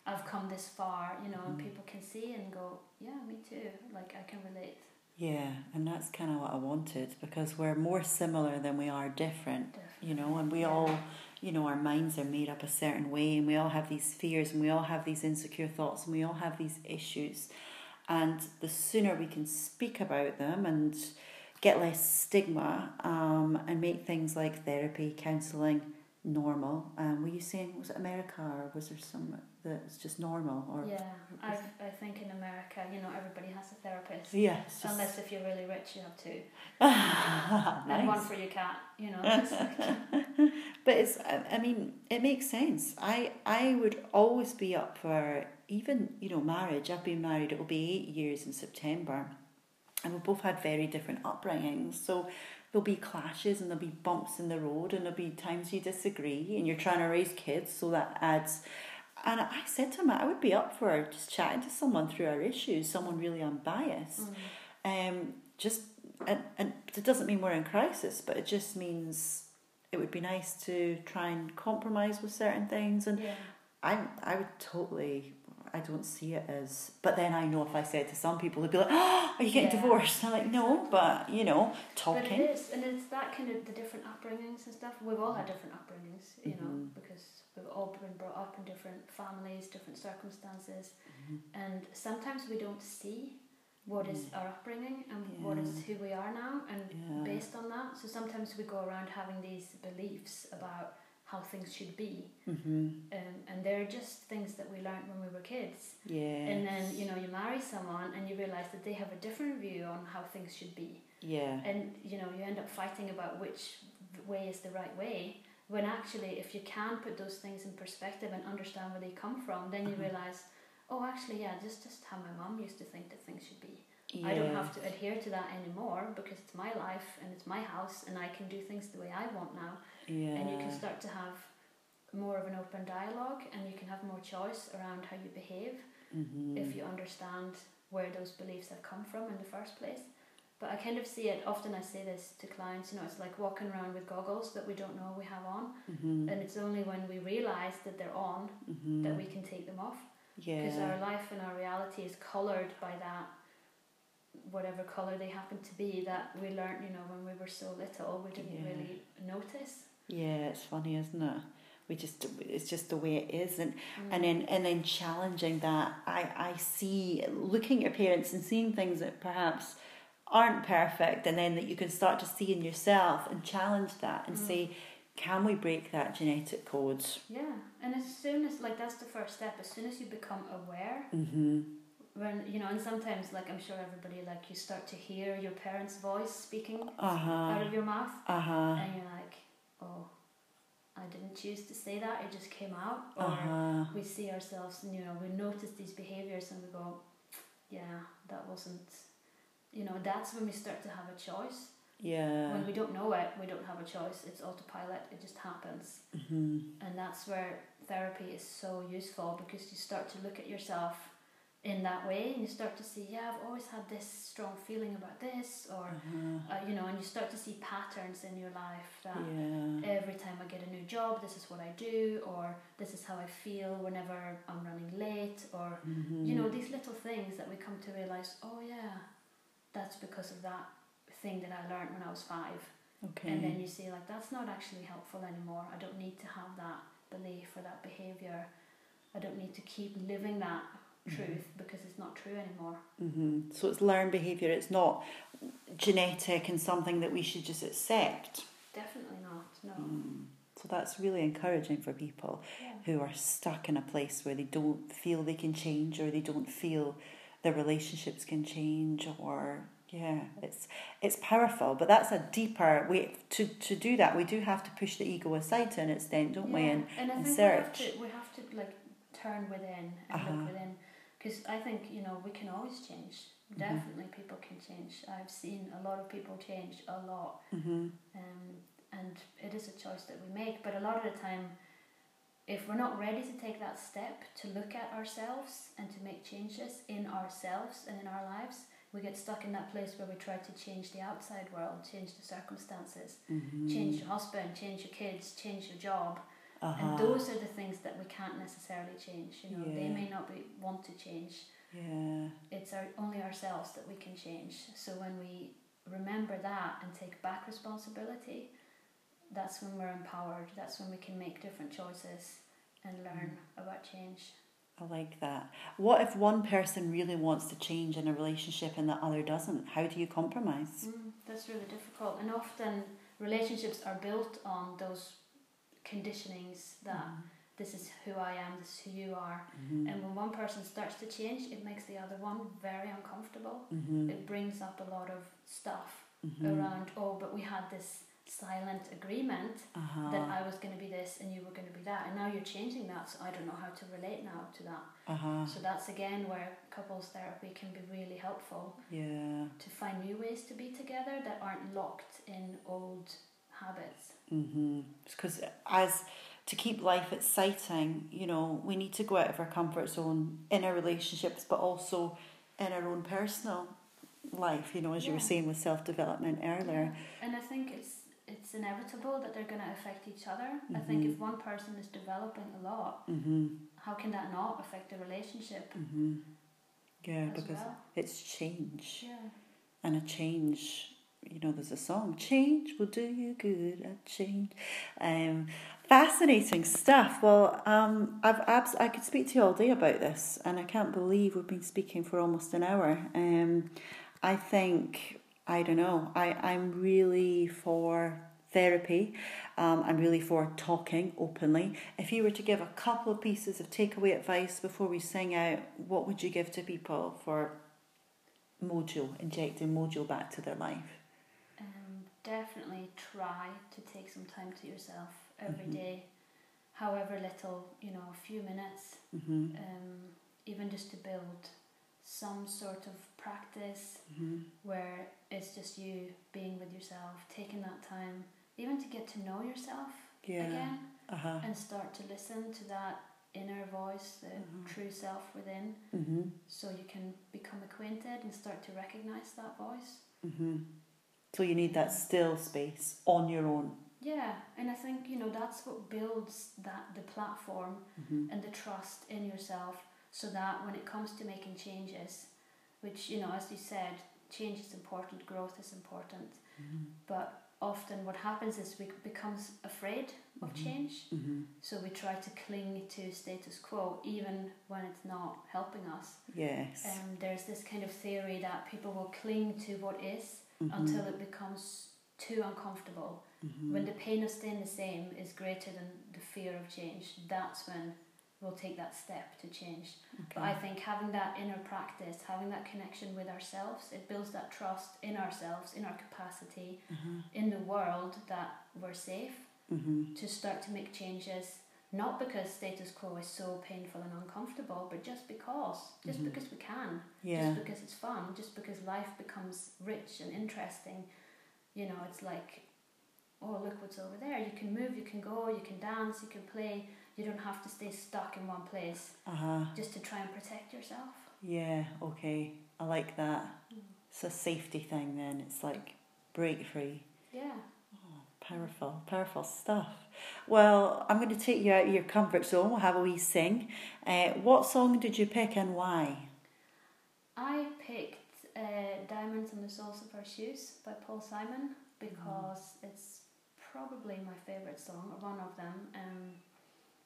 Speaker 2: I've come this far, you know, and
Speaker 1: Mhm.
Speaker 2: people can see and go, yeah, me too, like I can relate.
Speaker 1: Yeah, and that's kind of what I wanted because we're more similar than we are different.
Speaker 2: Definitely.
Speaker 1: you know, and we
Speaker 2: Yeah.
Speaker 1: all, you know, our minds are made up a certain way, and we all have these fears, and we all have these insecure thoughts, and we all have these issues. And the sooner we can speak about them and get less stigma um, and make things like therapy, counselling normal. Um, were you saying, was it America or was there some that's just normal? Or
Speaker 2: Yeah, I I think in America, you know, everybody has a therapist.
Speaker 1: Yeah,
Speaker 2: Unless if you're really rich, you have two. nice. And one for your cat, you know. It's
Speaker 1: But it's, I I mean, it makes sense. I, I would always be up for even, you know, marriage. I've been married, it will be eight years in September. And we both had very different upbringings. So there'll be clashes and there'll be bumps in the road and there'll be times you disagree and you're trying to raise kids. So that adds. And I said to him, I would be up for just chatting to someone through our issues, someone really unbiased.
Speaker 2: mm,
Speaker 1: Um, just and, and it doesn't mean we're in crisis, but it just means it would be nice to try and compromise with certain things. And
Speaker 2: yeah.
Speaker 1: I I would totally I don't see it as. But then I know if I said to some people, they'd be like, "Oh, are you getting
Speaker 2: Yeah,
Speaker 1: divorced?" I'm like, "No," but you know,
Speaker 2: But it
Speaker 1: talking.
Speaker 2: and it's that kind of the different upbringings and stuff. We've all had different upbringings, you know,
Speaker 1: Mhm.
Speaker 2: because we've all been brought up in different families, different circumstances,
Speaker 1: Mhm.
Speaker 2: and sometimes we don't see what is
Speaker 1: Mm.
Speaker 2: our upbringing and what is who we are now, and
Speaker 1: Yeah.
Speaker 2: based on that. So sometimes we go around having these beliefs about how things should be,
Speaker 1: Mhm.
Speaker 2: um, and they're just things that we learned when we were kids.
Speaker 1: Yeah.
Speaker 2: And then you know you marry someone and you realize that they have a different view on how things should be,
Speaker 1: Yeah.
Speaker 2: and you know you end up fighting about which way is the right way. When actually, if you can put those things in perspective and understand where they come from, then you
Speaker 1: Mhm.
Speaker 2: realize, oh, actually, yeah, this is just how my mom used to think that things should be.
Speaker 1: Yeah.
Speaker 2: I don't have to adhere to that anymore because it's my life and it's my house and I can do things the way I want now.
Speaker 1: Yeah.
Speaker 2: And you can start to have more of an open dialogue and you can have more choice around how you behave
Speaker 1: Mhm.
Speaker 2: if you understand where those beliefs have come from in the first place. But I kind of see it often. I say this to clients. You know, it's like walking around with goggles that we don't know we have on,
Speaker 1: Mhm.
Speaker 2: and it's only when we realize that they're on
Speaker 1: Mhm.
Speaker 2: that we can take them off because
Speaker 1: Yeah.
Speaker 2: our life and our reality is colored by that whatever color they happen to be that we learned you know when we were so little we didn't
Speaker 1: Yeah.
Speaker 2: really notice
Speaker 1: Yeah, it's funny, isn't it? We just it's just the way it is, and
Speaker 2: Mm.
Speaker 1: and then and then challenging that. I I see looking at your parents and seeing things that perhaps aren't perfect, and then that you can start to see in yourself and challenge that and
Speaker 2: Mm.
Speaker 1: say, can we break that genetic code?
Speaker 2: yeah and as soon as like that's the first step as soon as you become aware
Speaker 1: Mm-hmm.
Speaker 2: When you know, and sometimes like I'm sure everybody like you start to hear your parents' voice speaking
Speaker 1: Uh huh.
Speaker 2: out of your mouth,
Speaker 1: Uh huh.
Speaker 2: and you're like, oh, I didn't choose to say that; it just came out. Or
Speaker 1: Uh huh.
Speaker 2: we see ourselves, and you know, we notice these behaviors and we go, yeah, that wasn't, you know, that's when we start to have a choice.
Speaker 1: Yeah.
Speaker 2: When we don't know it, we don't have a choice. It's autopilot. It just happens.
Speaker 1: hmm
Speaker 2: And that's where therapy is so useful because you start to look at yourself in that way and you start to see, yeah, I've always had this strong feeling about this, or,
Speaker 1: Uh-huh.
Speaker 2: uh, you know, and you start to see patterns in your life that
Speaker 1: Yeah.
Speaker 2: every time I get a new job, this is what I do, or this is how I feel whenever I'm running late, or,
Speaker 1: Mhm.
Speaker 2: you know, these little things that we come to realize, oh, yeah, that's because of that thing that I learned when I was five.
Speaker 1: Okay.
Speaker 2: And then you see, like, that's not actually helpful anymore. I don't need to have that belief or that behavior. I don't need to keep living that truth because it's not true anymore.
Speaker 1: hmm So it's learned behaviour. It's not genetic and something that we should just accept.
Speaker 2: Definitely not. No.
Speaker 1: Mm. So that's really encouraging for people
Speaker 2: Yeah.
Speaker 1: who are stuck in a place where they don't feel they can change or they don't feel their relationships can change or yeah it's it's powerful but that's a deeper way to to do that we do have to push the ego aside to an extent don't we
Speaker 2: Yeah,
Speaker 1: and,
Speaker 2: and I
Speaker 1: and
Speaker 2: think we have
Speaker 1: search.
Speaker 2: to we have to like turn within and
Speaker 1: Uh-huh.
Speaker 2: look within because I think you know we can always change.
Speaker 1: Mm-hmm.
Speaker 2: Definitely, people can change. I've seen a lot of people change a lot,
Speaker 1: hmm
Speaker 2: um, and it is a choice that we make. But a lot of the time, if we're not ready to take that step to look at ourselves and to make changes in ourselves and in our lives, we get stuck in that place where we try to change the outside world, change the circumstances,
Speaker 1: hmm
Speaker 2: change your husband, change your kids, change your job.
Speaker 1: Uh-huh.
Speaker 2: And those are the things that we can't necessarily change. You know, they may not be want to change.
Speaker 1: yeah
Speaker 2: It's our, only ourselves that we can change. So when we remember that and take back responsibility, that's when we're empowered. That's when we can make different choices and learn about change.
Speaker 1: I like that. What if one person really wants to change in a relationship and the other doesn't? How do you compromise?
Speaker 2: Mm, that's really difficult. And often relationships are built on those conditionings that this is who I am, this is who you are.
Speaker 1: Mhm.
Speaker 2: And when one person starts to change, it makes the other one very uncomfortable.
Speaker 1: Mhm.
Speaker 2: It brings up a lot of stuff
Speaker 1: Mhm.
Speaker 2: around, oh, but we had this silent agreement
Speaker 1: Uh-huh.
Speaker 2: that I was going to be this and you were going to be that, and now you're changing that, so I don't know how to relate now to that.
Speaker 1: Uh-huh.
Speaker 2: So that's again where couples therapy can be really helpful
Speaker 1: Yeah.
Speaker 2: to find new ways to be together that aren't locked in old habits.
Speaker 1: Mm-hmm. Because as to keep life exciting, you know, we need to go out of our comfort zone in our relationships, but also in our own personal life. You know, as you were saying with self development earlier.
Speaker 2: And I think it's it's inevitable that they're going to affect each other. I think
Speaker 1: Mhm.
Speaker 2: if one person is developing a lot,
Speaker 1: Mm-hmm.
Speaker 2: how can that not affect the relationship
Speaker 1: Mm-hmm. Yeah, because
Speaker 2: well?
Speaker 1: it's change.
Speaker 2: Yeah.
Speaker 1: And a change, you know, there's a song, Change will do you good, a change. Um, fascinating stuff. Well, um, I've abs- I could speak to you all day about this, and I can't believe we've been speaking for almost an hour. Um, I think, I don't know, I, I'm really for therapy. Um, I'm really for talking openly. If you were to give a couple of pieces of takeaway advice before we sing out, what would you give to people for mojo, injecting mojo back to their life?
Speaker 2: Definitely try to take some time to yourself every
Speaker 1: Mhm.
Speaker 2: day, however little, you know, a few minutes,
Speaker 1: Mm-hmm.
Speaker 2: um, even just to build some sort of practice
Speaker 1: Mm-hmm.
Speaker 2: where it's just you being with yourself, taking that time, even to get to know yourself
Speaker 1: Yeah.
Speaker 2: again
Speaker 1: Uh huh.
Speaker 2: and start to listen to that inner voice, the
Speaker 1: Mhm.
Speaker 2: true self within,
Speaker 1: Mm-hmm.
Speaker 2: so you can become acquainted and start to recognize that voice.
Speaker 1: Mm-hmm. So you need that still space on your own.
Speaker 2: Yeah, and I think you know that's what builds that the platform
Speaker 1: Mm-hmm.
Speaker 2: and the trust in yourself, so that when it comes to making changes, which you know as you said, change is important, growth is important,
Speaker 1: Mm-hmm.
Speaker 2: but often what happens is we becomes afraid of
Speaker 1: Mhm.
Speaker 2: change,
Speaker 1: Mm-hmm.
Speaker 2: so we try to cling to status quo even when it's not helping us.
Speaker 1: Yes.
Speaker 2: Um, there's this kind of theory that people will cling to what is
Speaker 1: Mhm.
Speaker 2: until it becomes too uncomfortable.
Speaker 1: Mhm.
Speaker 2: When the pain of staying the same is greater than the fear of change, that's when we'll take that step to change. But I think having that inner practice, having that connection with ourselves, it builds that trust in ourselves, in our capacity,
Speaker 1: Uh-huh.
Speaker 2: in the world that we're safe
Speaker 1: Mm-hmm.
Speaker 2: to start to make changes. Not because status quo is so painful and uncomfortable, but just because, just
Speaker 1: Mhm.
Speaker 2: because we can,
Speaker 1: Yeah.
Speaker 2: just because it's fun, just because life becomes rich and interesting. You know, it's like, oh, look what's over there. You can move, you can go, you can dance, you can play. You don't have to stay stuck in one place
Speaker 1: Uh huh.
Speaker 2: just to try and protect yourself.
Speaker 1: Yeah. Okay. I like that. It's a safety thing. Then it's like break free.
Speaker 2: Yeah.
Speaker 1: Powerful, powerful stuff. Well, I'm going to take you out of your comfort zone. We'll have a wee sing. Uh, what song did you pick and why?
Speaker 2: I picked uh, Diamonds on the Soles of Our Shoes by Paul Simon because it's probably my favourite song, or one of them. Um,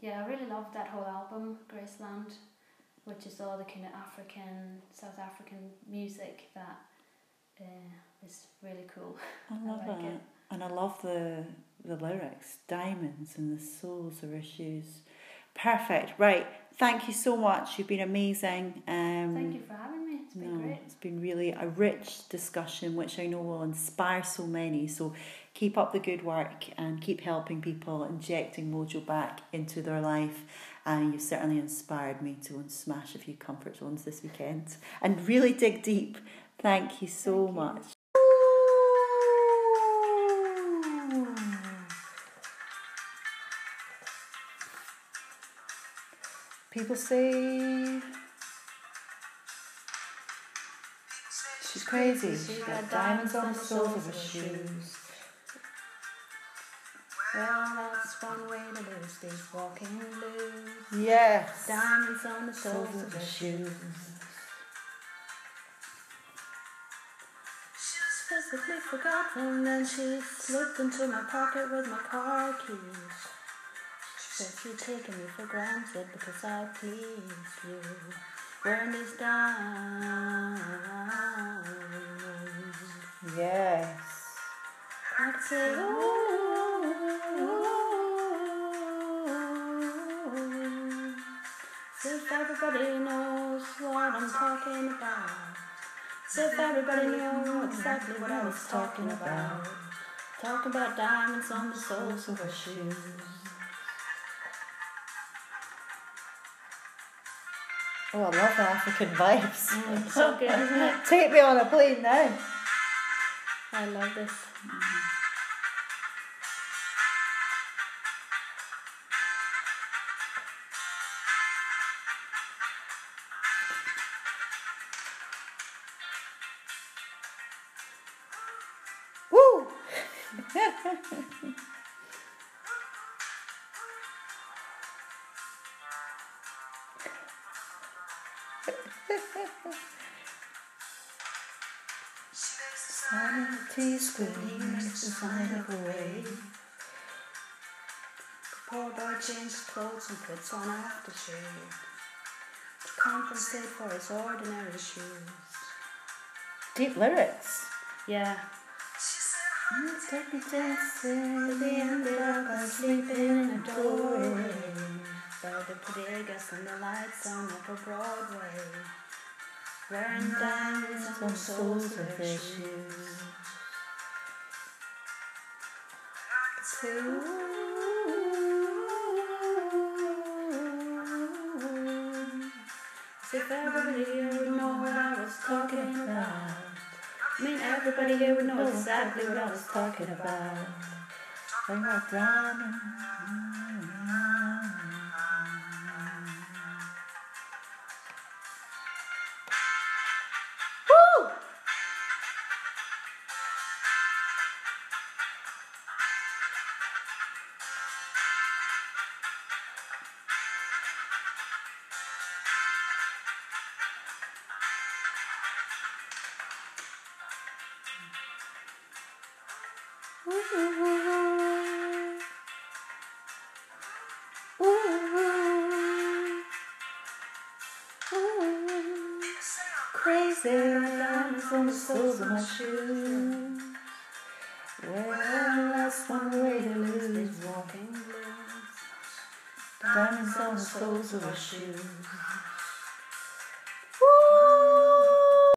Speaker 2: yeah, I really love that whole album, Graceland, which is all the kind of African, South African music that uh, is really cool.
Speaker 1: I love
Speaker 2: like
Speaker 1: it.
Speaker 2: it.
Speaker 1: And I love the the lyrics. Diamonds and the souls of issues. Perfect. Right. Thank you so much. You've been amazing. Um,
Speaker 2: Thank you for having me. It's been
Speaker 1: no,
Speaker 2: great.
Speaker 1: it's been really a rich discussion, which I know will inspire so many. So keep up the good work and keep helping people, injecting mojo back into their life. And you've certainly inspired me to unsmash a few comfort zones this weekend and really dig deep. Thank you so
Speaker 2: Thank you.
Speaker 1: much. People say she's crazy. She's got diamonds on the soles of her shoes.
Speaker 2: Well, that's one way to lose these walking blues.
Speaker 1: Yes.
Speaker 2: Diamonds on the soles of her shoes. Physically forgotten, then she slipped into my pocket with my car keys. Said she'd taken me for granted because I pleased you. Wearing these diamonds.
Speaker 1: Yes.
Speaker 2: I could say, ooh. If everybody knows what I'm talking about. If everybody knew exactly what I was talking about. Talking about diamonds on the soles of her shoes.
Speaker 1: Oh, I love the African vibes.
Speaker 2: Mm, so good.
Speaker 1: Take me on a plane now.
Speaker 2: I love this.
Speaker 1: Of teaspoon makes the sign of a wave.
Speaker 2: Poor boy changes clothes and puts on aftershave to compensate for his ordinary shoes.
Speaker 1: Deep lyrics.
Speaker 2: Yeah.
Speaker 1: Take me dancing.
Speaker 2: They ended up by sleeping in a doorway by the bodegas and the lights on Upper Broadway. Wearing diamonds on the soles of their shoes. As if everybody here would know what I was talking about. I mean, everybody here would know exactly what I was talking about.
Speaker 1: Talking about diamonds. Diamonds